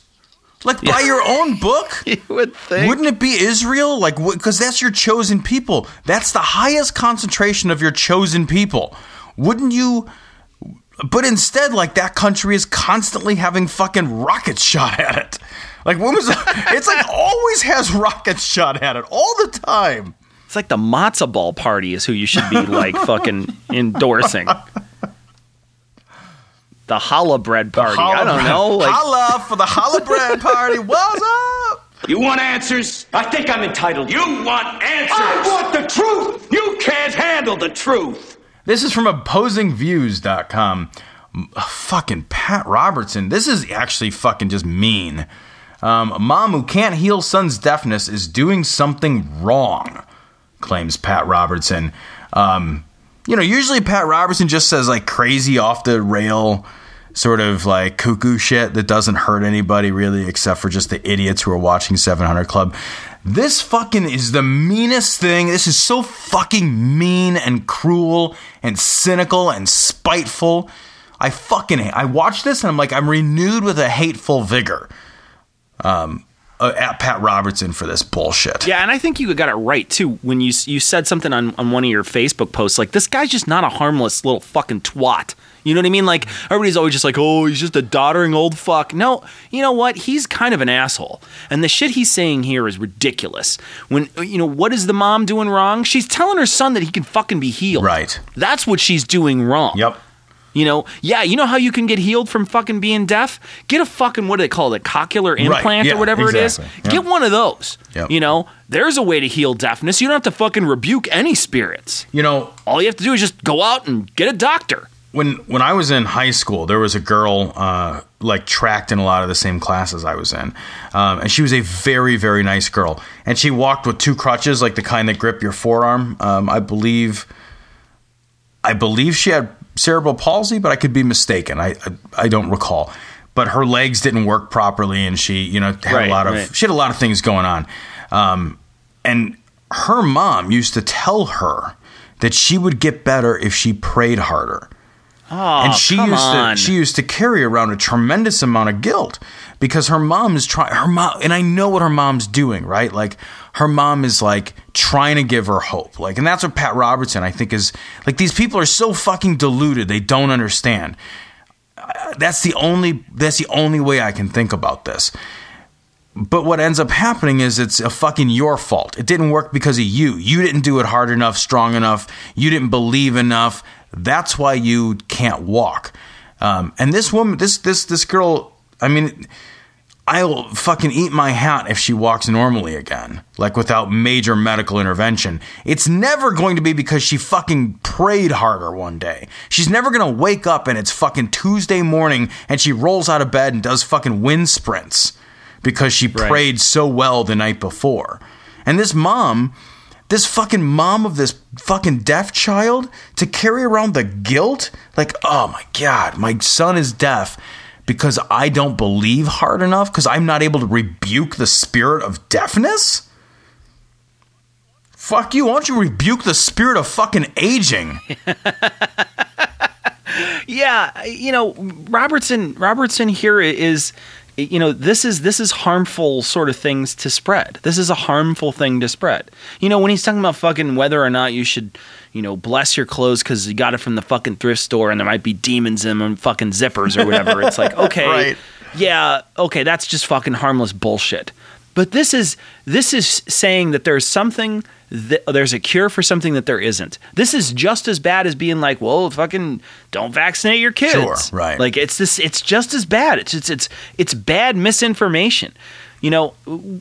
Like by your own book? You would think. Wouldn't it be Israel? Like because that's your chosen people. That's the highest concentration of your chosen people. Wouldn't you but instead, like that country is constantly having fucking rockets shot at it. Like when was it's like always has rockets shot at it all the time. It's like the matzo ball party is who you should be like fucking endorsing. The challah bread party. I don't know. Like, Holla for the holla bread party. What's up? You want answers? I think I'm entitled. You want answers? I want the truth! You can't handle the truth! This is from opposingviews.com. M- Fucking Pat Robertson. This is actually fucking just mean. Um, Mom who can't heal son's deafness is doing something wrong, claims Pat Robertson. Um, you know, usually Pat Robertson just says like crazy off the rail sort of like cuckoo shit that doesn't hurt anybody really except for just the idiots who are watching 700 Club. This fucking is the meanest thing. This is so fucking mean and cruel and cynical and spiteful. I fucking hate. I watch this and I'm like I'm renewed with a hateful vigor. Um uh, at Pat Robertson for this bullshit. yeah, and I think you got it right too when you you said something on, on one of your Facebook posts like this guy's just not a harmless little fucking twat. You know what I mean? Like everybody's always just like, "Oh, he's just a doddering old fuck." No, you know what? He's kind of an asshole. And the shit he's saying here is ridiculous. When you know, what is the mom doing wrong? She's telling her son that he can fucking be healed. Right. That's what she's doing wrong. Yep. You know, yeah, you know how you can get healed from fucking being deaf? Get a fucking what do they call it, a cochlear implant yeah, or whatever it is. Yep. Get one of those. Yep. You know, there's a way to heal deafness. You don't have to fucking rebuke any spirits. You know, All you have to do is just go out and get a doctor. When when I was in high school, there was a girl uh, like tracked in a lot of the same classes I was in, um, and she was a very very nice girl, and she walked with two crutches, like the kind that grip your forearm. Um, I believe, I believe she had cerebral palsy, but I could be mistaken. I I, I don't recall. But her legs didn't work properly, and she you know had Right, a lot of right. she had a lot of things going on, um, and her mom used to tell her that she would get better if she prayed harder Oh, and she used on. to she used to carry around a tremendous amount of guilt because her mom is trying her mom and I know what her mom's doing right? Like her mom is like trying to give her hope. Like and that's what Pat Robertson I think is like these people are so fucking deluded they don't understand. That's the only that's the only way I can think about this but what ends up happening is it's a fucking your fault. It didn't work because of you. You didn't do it hard enough, strong enough. You didn't believe enough. That's why you can't walk. Um, and this woman, this this this girl, I mean, I'll fucking eat my hat if she walks normally again, like without major medical intervention. It's never going to be because she fucking prayed harder one day. She's never to wake up and it's fucking Tuesday morning and she rolls out of bed and does fucking wind sprints because she prayed so well the night before. And this mom, this fucking mom of this fucking deaf child to carry around the guilt, like, oh my God, my son is deaf because I don't believe hard enough, because I'm not able to rebuke the spirit of deafness? Fuck you. Why don't you rebuke the spirit of fucking aging? yeah, you know, Robertson Robertson here is you know, this is this is harmful sort of things to spread. This is a harmful thing to spread. You know, when he's talking about fucking whether or not you should, you know, bless your clothes cuz you got it from the fucking thrift store and there might be demons in them fucking zippers or whatever. It's like, okay. Right. Yeah, okay, that's just fucking harmless bullshit. But this is this is saying that there's something that there's a cure for something that there isn't. This is just as bad as being like, well, fucking don't vaccinate your kids. Sure, right. Like it's this it's just as bad. It's it's it's it's bad misinformation. You know,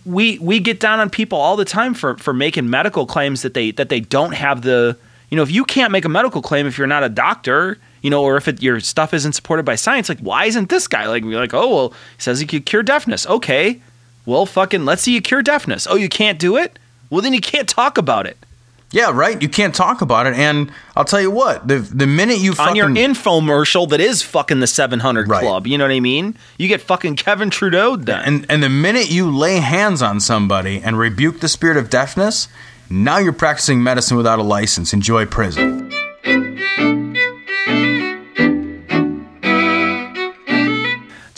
we we get down on people all the time for for making medical claims that they that they don't have the you know, if you can't make a medical claim if you're not a doctor, you know, or if it, your stuff isn't supported by science, like why isn't this guy like like, oh well, he says he could cure deafness. Okay, well, fucking let's see you cure deafness. Oh, you can't do it? Well, then you can't talk about it. Yeah, right. You can't talk about it, and I'll tell you what: the the minute you fucking on your infomercial that is fucking the 700 Club, you know what I mean? You get fucking Kevin Trudeau done. and and the minute you lay hands on somebody and rebuke the spirit of deafness, now you're practicing medicine without a license. Enjoy prison.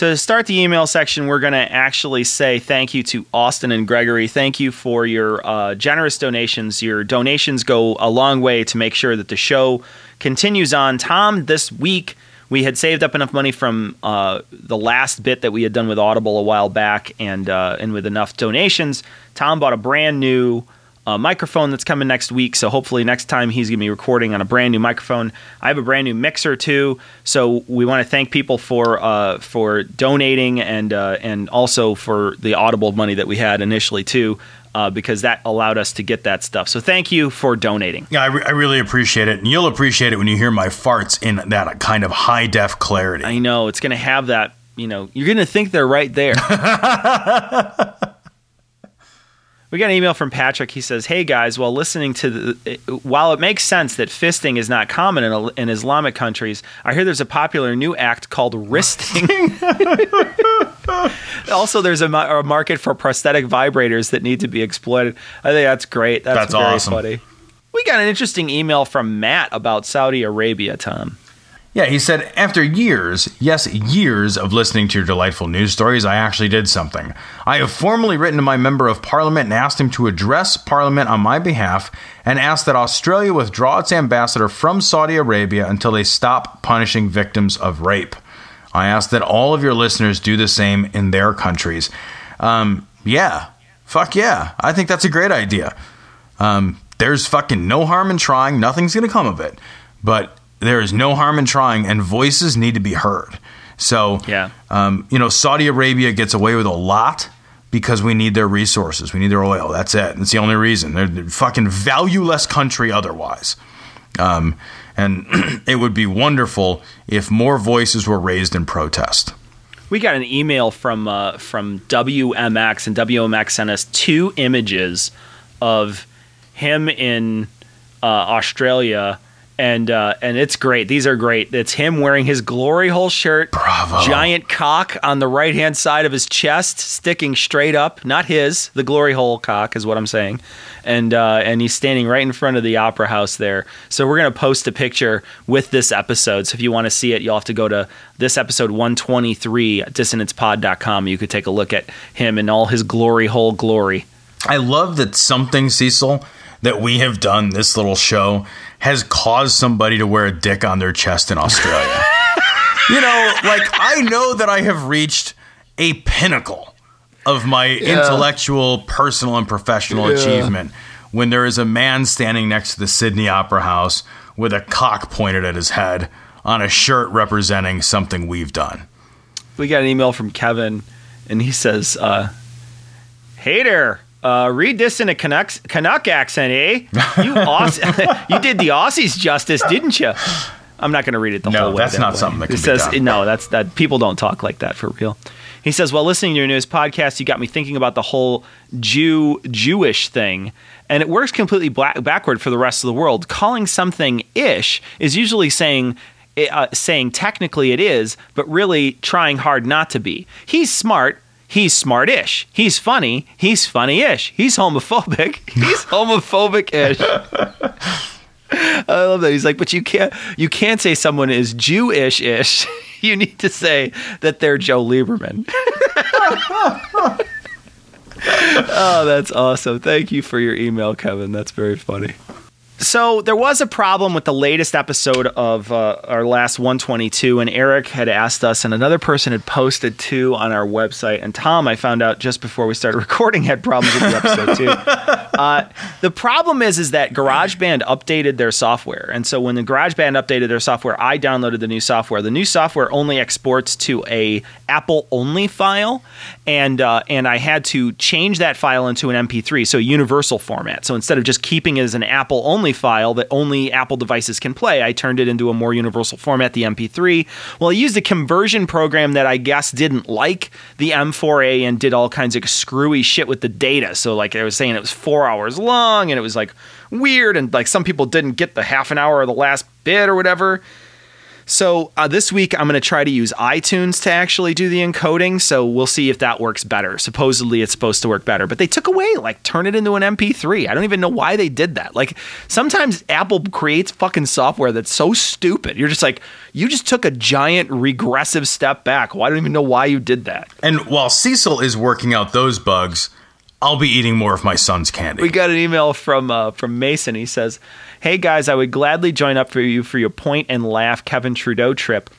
To start the email section, we're going to actually say thank you to Austin and Gregory. Thank you for your uh, generous donations. Your donations go a long way to make sure that the show continues on. Tom, this week we had saved up enough money from uh, the last bit that we had done with Audible a while back, and uh, and with enough donations, Tom bought a brand new uh, microphone that's coming next week. So hopefully next time he's going to be recording on a brand new microphone. I have a brand new mixer too. So we want to thank people for uh, for donating and uh, and also for the Audible money that we had initially too. Uh, because that allowed us to get that stuff. So thank you for donating. Yeah, I, re- I really appreciate it, and you'll appreciate it when you hear my farts in that kind of high def clarity. I know it's going to have that. You know, you're going to think they're right there. We got an email from Patrick. He says, "Hey guys, while listening to the, while it makes sense that fisting is not common in, in Islamic countries, I hear there's a popular new act called wristing. also, there's a, a market for prosthetic vibrators that need to be exploited. I think that's great. That's, That's very awesome. funny. We got an interesting email from Matt about Saudi Arabia. Tom, Yeah, he said, after years, yes, years of listening to your delightful news stories, I actually did something. I have formally written to my member of parliament and asked him to address parliament on my behalf and asked that Australia withdraw its ambassador from Saudi Arabia until they stop punishing victims of rape. I ask that all of your listeners do the same in their countries. Um, yeah, fuck yeah. I think that's a great idea. Um, there's fucking no harm in trying. Nothing's to come of it. But there is no harm in trying, and voices need to be heard. So, Yeah. um, you know, Saudi Arabia gets away with a lot because we need their resources. We need their oil. That's it. That's the only reason. They're, a fucking valueless country otherwise. Um, and it would be wonderful if more voices were raised in protest. we got an email from uh, from WMX, and WMX sent us two images of him in uh, Australia, and uh, and it's great. These are great. It's him wearing his glory hole shirt, Bravo. giant cock on the right hand side of his chest, sticking straight up. Not his, the glory hole cock is what I'm saying, and uh, and he's standing right in front of the opera house there. So we're gonna post a picture with this episode. So if you want to see it, you'll have to go to this episode 123 at dissonancepod.com. You could take a look at him in all his glory hole glory. I love that something, Cecil, that we have done this little show has caused somebody to wear a dick on their chest in Australia. you know, like I know that I have reached a pinnacle of my intellectual, personal, and professional achievement when there is a man standing next to the Sydney Opera House with a cock pointed at his head on a shirt representing something we've done. we got an email from Kevin, and he says, uh, "Hey there, uh, read this in a Canucks, Canuck accent, eh? You Auss- you did the Aussies justice, didn't you?" I'm not going to read it the No, whole way. that's not something that It can be says done. no. That's that people don't talk like that for real. He says, "While listening to your news podcast, you got me thinking about the whole Jew Jewish thing." And it works completely black, backward for the rest of the world. Calling something ish is usually saying uh, saying technically it is, but really trying hard not to be. He's smart. He's smart-ish. He's funny. He's funny-ish. He's homophobic. He's homophobic-ish. I love that. He's like, but you can't you can't say someone is Jewish-ish. you need to say that they're Joe Lieberman. oh, that's awesome. Thank you for your email, Kevin. That's very funny. So there was a problem with the latest episode of uh, our last 122, and Eric had asked us, and another person had posted too on our website. And Tom, I found out just before we started recording, had problems with the episode too. uh, the problem is, is that GarageBand updated their software, and so when the GarageBand updated their software, I downloaded the new software. The new software only exports to a Apple only file, and uh, and I had to change that file into an MP3, so a universal format. So instead of just keeping it as an Apple only file that only Apple devices can play, I turned it into a more universal format, the MP3. Well, I used a conversion program that I guess didn't like the M4A and did all kinds of screwy shit with the data. So like I was saying, it was four hours long, and it was like weird, and like some people didn't get the half an hour or the last bit or whatever. So uh, this week I'm going to try to use iTunes to actually do the encoding. So we'll see if that works better. Supposedly it's supposed to work better, but they took away like turn it into an MP3. I don't even know why they did that. Like sometimes Apple creates fucking software that's so stupid. You're just like you just took a giant regressive step back. Well, I don't even know why you did that. And while Cecil is working out those bugs, I'll be eating more of my son's candy. We got an email from uh, from Mason. He says, "Hey guys, I would gladly join up for you for your point and laugh Kevin Trudeau trip."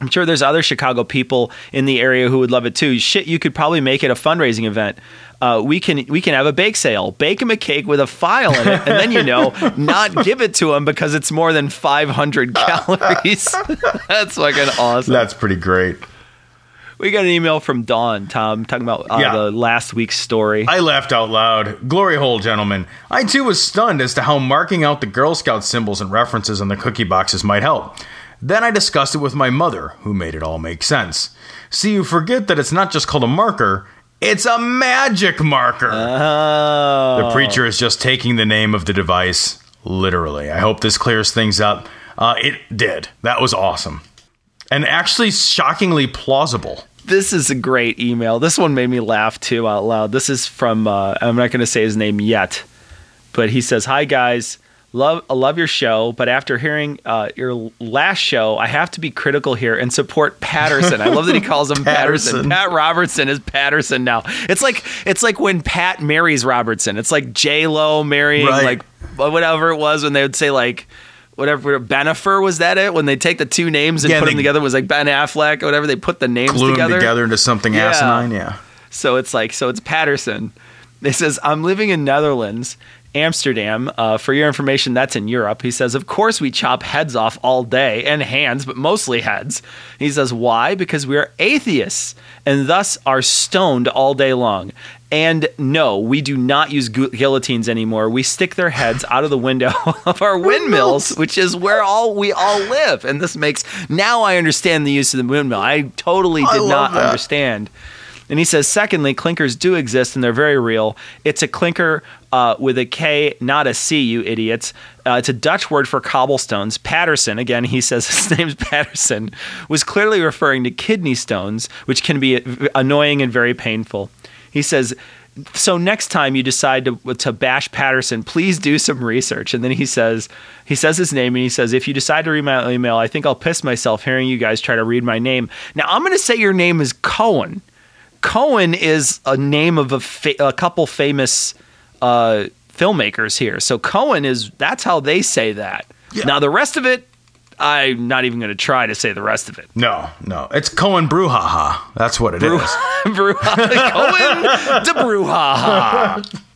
I'm sure there's other Chicago people in the area who would love it too. Shit, you could probably make it a fundraising event. Uh, we can we can have a bake sale, bake him a cake with a file in it, and then you know not give it to him because it's more than 500 calories. That's fucking awesome. That's pretty great. We got an email from Dawn, Tom, talking about uh, Yeah. the last week's story. I laughed out loud. Glory hole, gentlemen. I too was stunned as to how marking out the Girl Scout symbols and references on the cookie boxes might help. Then I discussed it with my mother, who made it all make sense. See, you forget that it's not just called a marker, it's a magic marker. Oh. The preacher is just taking the name of the device literally. I hope this clears things up. Uh, it did. That was awesome. And actually shockingly plausible. This is a great email. This one made me laugh too out loud. This is from uh, I'm not going to say his name yet, but he says, "Hi guys, love I love your show, but after hearing uh, your last show, I have to be critical here and support Patterson. I love that he calls him Patterson. Patterson. Pat Robertson is Patterson now. It's like it's like when Pat marries Robertson. It's like J Lo marrying Right. like whatever it was when they would say like." Whatever Bennifer was that it when they take the two names and Yeah, put they- them together it was like Ben Affleck or whatever they put the names Glue them together together into something Yeah. asinine. Yeah. so it's like, so it's Patterson. It says, I'm living in Netherlands, Amsterdam. Uh, for your information, that's in Europe. He says, Of course, we chop heads off all day and hands, but mostly heads. He says, Why? Because we are atheists and thus are stoned all day long. And no, we do not use gu- guillotines anymore. We stick their heads out of the window of our windmills, which is where all we all live. And this makes now I understand the use of the windmill. I totally did love not that. understand. And he says, secondly, clinkers do exist and they're very real. It's a clinker uh, with a K, not a C, you idiots. Uh, it's a Dutch word for cobblestones. Patterson, again, he says his name's Patterson, was clearly referring to kidney stones, which can be annoying and very painful. He says, so next time you decide to, to bash Patterson, please do some research. And then he says, he says his name and he says, if you decide to read my email, I think I'll piss myself hearing you guys try to read my name. Now I'm going to say your name is Cohen. Cohen is a name of a, fa- a couple famous uh, filmmakers here. So Cohen is that's how they say that. Now the rest of it, I'm not even going to try to say the rest of it. No, no. It's Cohen Brouhaha. That's what it is. Brouhaha. Cohen de Brouhaha.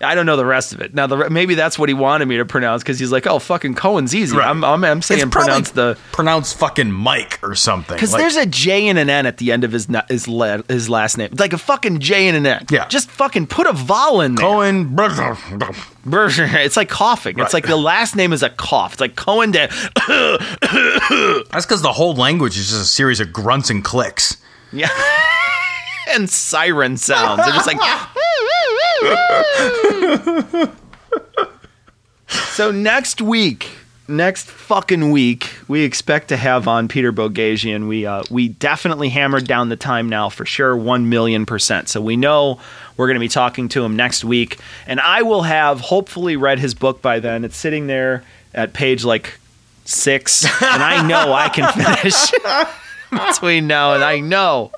I don't know the rest of it. Now, the, maybe that's what he wanted me to pronounce because he's like, "Oh, fucking Cohen's easy." Right. I'm, I'm, I'm saying pronounce the pronounce fucking Mike or something. because Like- there's a J and an N at the end of his his la- his last name, It's like a fucking J and an N. Yeah. just fucking put a vowel in there. Cohen. It's like coughing. It's like the last name is a cough. It's like Cohen de. That's because the whole language is just a series of grunts and clicks. Yeah. and siren sounds. They're just like. so next week, next fucking week, we expect to have on Peter Boghossian. We uh, we definitely hammered down the time now for sure, one million percent. So we know we're going to be talking to him next week, and I will have hopefully read his book by then. It's sitting there at page like six, and I know I can finish between now and I know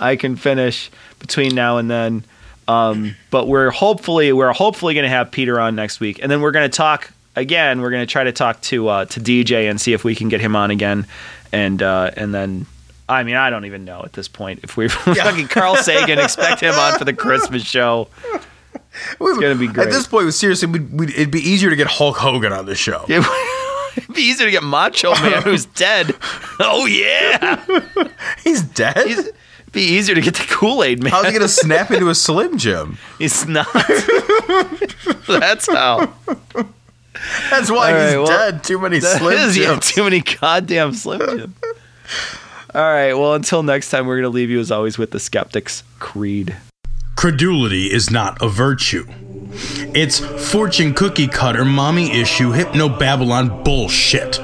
I can finish between now and then. Um, but we're hopefully we're hopefully going to have Peter on next week, and then we're going to talk again. We're going to try to talk to uh, to DJ and see if we can get him on again, and uh, and then. I mean, I don't even know at this point if we're fucking Carl Sagan. Expect him on for the Christmas show. It's gonna be great. At this point, seriously, we'd, we'd, it'd be easier to get Hulk Hogan on the show. It'd be easier to get Macho Man, who's dead. Oh yeah, he's dead. He's, be easier to get the Kool Aid Man. How's he gonna snap into a Slim Jim? He's not. That's how. That's why All he's well, dead. Too many Slim is, yeah, too many goddamn Slim Jim. All right. Well, until next time, we're gonna leave you as always with the Skeptics Creed. Credulity is not a virtue. It's fortune cookie cutter, mommy issue, hypno Babylon bullshit.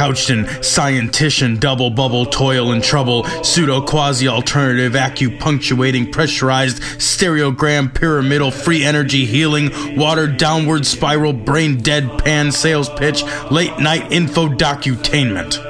Couched in scientician, double bubble, toil and trouble, pseudo quasi alternative, acupunctuating, pressurized, stereogram, pyramidal, free energy healing, watered downward spiral, brain deadpan sales pitch, late night info docutainment.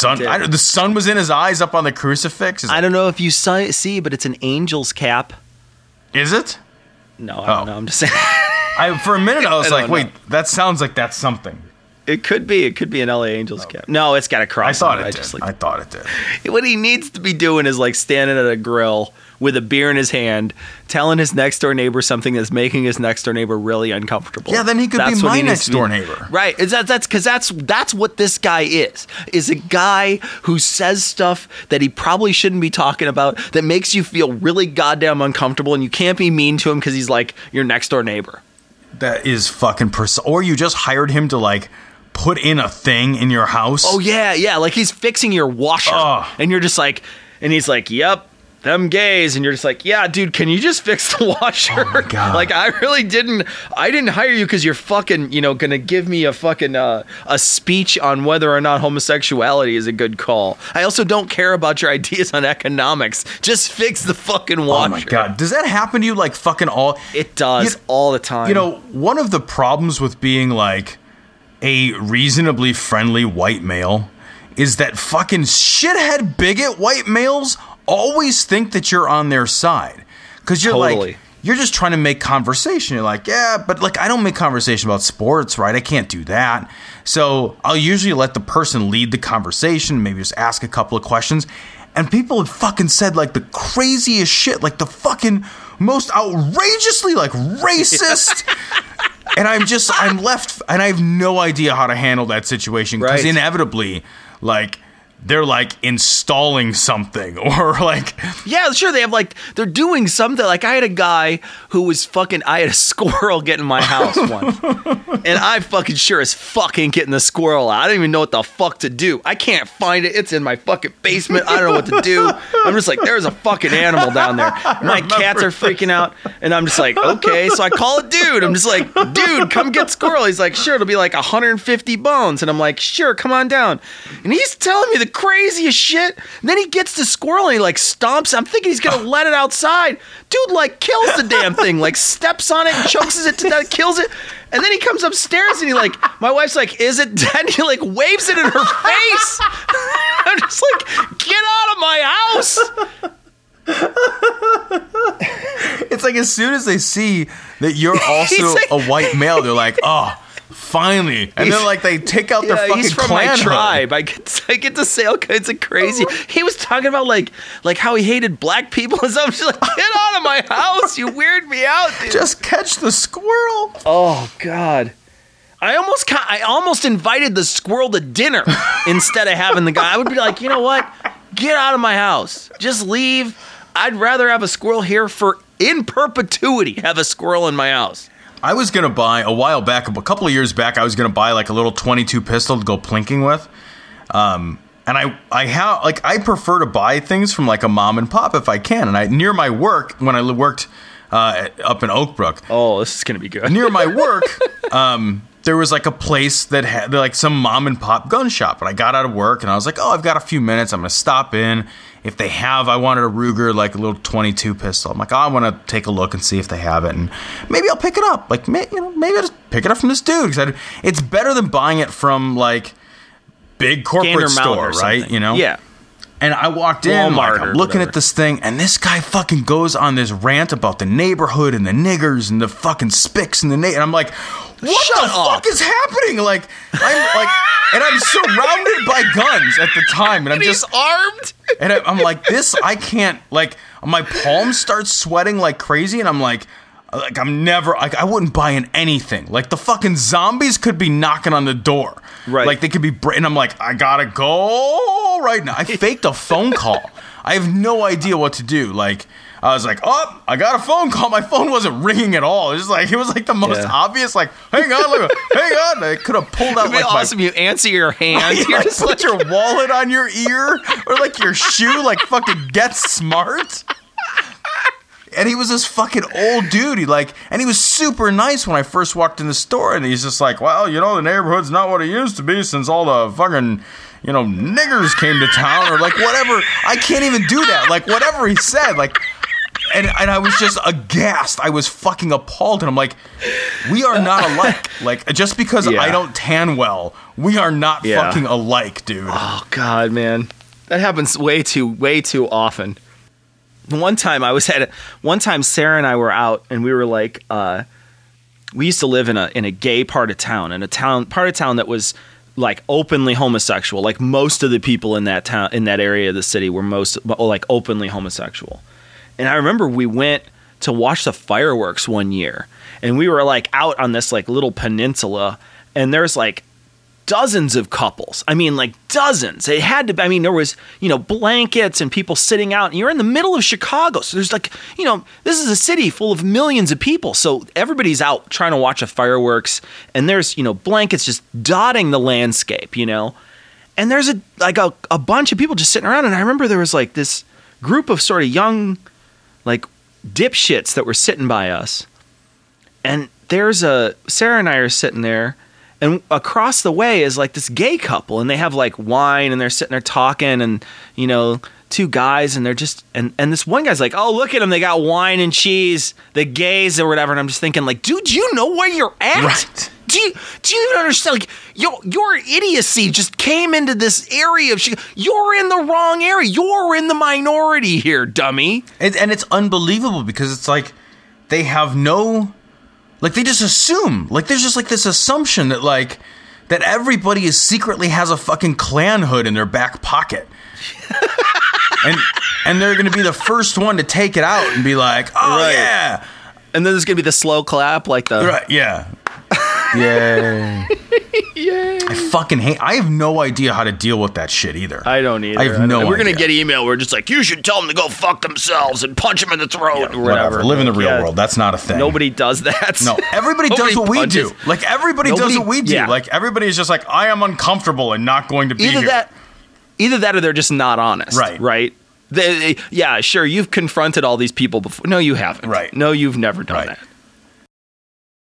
Sun, I, the sun was in his eyes up on the crucifix. Is, I don't know if you see, but it's an angel's cap. is it? No, I don't oh. know. I'm just saying. I, for a minute, I was I like, don't wait, that sounds like that's something. It could be. It could be an LA Angels cap. No, it's got a cross. I thought on it I did. like I thought it did. what he needs to be doing is like standing at a grill with a beer in his hand, telling his next door neighbor something that's making his next door neighbor really uncomfortable. Yeah, then he could be That's what my next door neighbor. Right. Is that that's because that's that's what this guy is. Is a guy who says stuff that he probably shouldn't be talking about that makes you feel really goddamn uncomfortable, and you can't be mean to him because he's like your next door neighbor. That is fucking pers- Or you just hired him to like put in a thing in your house. Oh yeah, yeah. Like he's fixing your washer, Ugh. and you're just like, and he's like, "Yep, them gays," and you're just like, "Yeah, dude, can you just fix the washer?" Oh my God. like I really didn't, I didn't hire you because you're fucking, you know, gonna give me a fucking uh, a speech on whether or not homosexuality is a good call. I also don't care about your ideas on economics. Just fix the fucking washer. Oh my god, does that happen to you like fucking all? It does You- all the time. You know, one of the problems with being like a reasonably friendly white male is that fucking shithead bigot white males always think that you're on their side. Cause you're Totally. like you're just trying to make conversation. You're like, yeah, but like I don't make conversation about sports, right? I can't do that. So I'll usually let the person lead the conversation, maybe just ask a couple of questions. And people have fucking said like the craziest shit, like the fucking most outrageously like racist. and I'm just I'm left and I have no idea how to handle that situation because Right. inevitably, like they're like installing something or like Yeah, sure. They have like they're doing something. Like I had a guy who was fucking. I had a squirrel get in my house once, and I fucking sure as fucking getting the squirrel out. I don't even know what the fuck to do. I can't find it. It's in my fucking basement. I don't know what to do. I'm just like, there's a fucking animal down there. My cats are freaking out, and I'm just like, okay. So I call a dude. I'm just like, dude, come get squirrel. He's like, sure. It'll be like 150 bones, and I'm like, sure, come on down. And he's telling me the craziest shit. And then he gets the squirrel and he like stomps. I'm thinking he's gonna oh. let it outside. Dude like kills the damn thing, like steps on it, and chokes it to death, kills it. And then he comes upstairs and he like, my wife's like, "Is it dead?" And he like waves it in her face. I'm just like, "Get out of my house!" It's like as soon as they see that you're also like- a white male, they're like, oh, finally. And then like they take out their Yeah, fucking he's from my hood. tribe. I get I get to say all kinds of crazy. Oh. He was talking about like like how he hated black people and stuff. I'm just like, get out of my house! You weird me out, dude. Just catch the squirrel. Oh God. I almost ca- I almost invited the squirrel to dinner instead of having the guy. I would be like, you know what? Get out of my house. Just leave. I'd rather have a squirrel here for in perpetuity. Have a squirrel in my house. I was gonna buy a while back, a couple of years back. I was gonna buy like a little 22 pistol to go plinking with. Um, and I, I have like I prefer to buy things from like a mom and pop if I can. And I near my work when I worked uh, up in Oakbrook, Oh, this is gonna be good. near my work, um, there was like a place that had like some mom and pop gun shop. And I got out of work and I was like, oh, I've got a few minutes. I'm gonna stop in. If they have, I wanted a Ruger, like a little 22 pistol. I'm like, oh, I want to take a look and see if they have it, and maybe I'll pick it up. Like, may, you know, maybe I'll just pick it up from this dude because it's better than buying it from like big corporate Gander store, right? You know, Yeah. and I walked in, like, I'm looking at this thing, and this guy fucking goes on this rant about the neighborhood and the niggers and the fucking spicks and the na- and I'm like, what Shut the up. fuck is happening? Like, I'm like, and I'm surrounded by guns at the time, and I'm just armed. and I, I'm like, this, I can't, like, my palms start sweating like crazy, and I'm like, like I'm never, like, I wouldn't buy in anything. Like the fucking zombies could be knocking on the door, Right. Like they could be, bra- and I'm like, I gotta go right now. I faked a phone call. I have no idea what to do. Like. I was like, oh, I got a phone call. My phone wasn't ringing at all. It was like it was like the most Yeah. obvious. Like, hang on, look, hang on. I could have pulled out It'd be like my awesome. You answer your hand. you You're just just put your wallet on your ear or like your shoe, like fucking get smart. And he was this fucking old dude. He like, and he was super nice when I first walked in the store. And he's just like, well, you know, the neighborhood's not what it used to be since all the fucking, you know, niggers came to town or like whatever. I can't even do that. Like whatever he said, like. And, and I was just aghast. I was fucking appalled. And I'm like, we are not alike. Like, just because Yeah. I don't tan well, we are not Yeah. fucking alike, dude. Oh God, man, that happens way too way too often. One time I was at a, one time Sarah and I were out and we were like, uh, we used to live in a in a gay part of town, in a town part of town that was like openly homosexual. Like most of the people in that town in that area of the city were most like openly homosexual. And I remember we went to watch the fireworks one year, and we were like out on this like little peninsula, and there's like dozens of couples. I mean, like dozens. It had to. be- I mean, there was you know blankets and people sitting out. And you're in the middle of Chicago, so there's like you know this is a city full of millions of people. So everybody's out trying to watch a fireworks, and there's you know blankets just dotting the landscape. You know, and there's a like a, a bunch of people just sitting around. And I remember there was like this group of sort of young like dipshits that were sitting by us. And there's a Sarah and I are sitting there, and across the way is like this gay couple, and they have like wine, and they're sitting there talking, and you know, two guys, and they're just and and this one guy's like, oh look at them, they got wine and cheese, the gays or whatever, and I'm just thinking like, dude, you know where you're at? Right. Do you do you even understand? Like your your idiocy just came into this area of. Chi- You're in the wrong area. You're in the minority here, dummy. And, and it's unbelievable because it's like they have no, like they just assume, like there's just like this assumption that like that everybody is secretly has a fucking Klan hood in their back pocket. and and they're gonna be the first one to take it out and be like, oh Right. yeah, And then there's gonna be the slow clap, like the right, yeah, yay, Yay. I fucking hate. I have no idea how to deal with that shit either. I don't either. I have don't- no We're gonna idea. get email. We're just like, you should tell them to go fuck themselves and punch them in the throat or whatever. whatever. Live in the real Yeah. world. That's not a thing. Nobody does that. No, everybody does what we do. Like everybody Nobody- does what we do. yeah. Like everybody is just like, I am uncomfortable and not going to be either here. that, either that, or they're just not honest. Right. Right. They, they- yeah, sure. You've confronted all these people before. No, you haven't. Right. No, you've never done Right. that.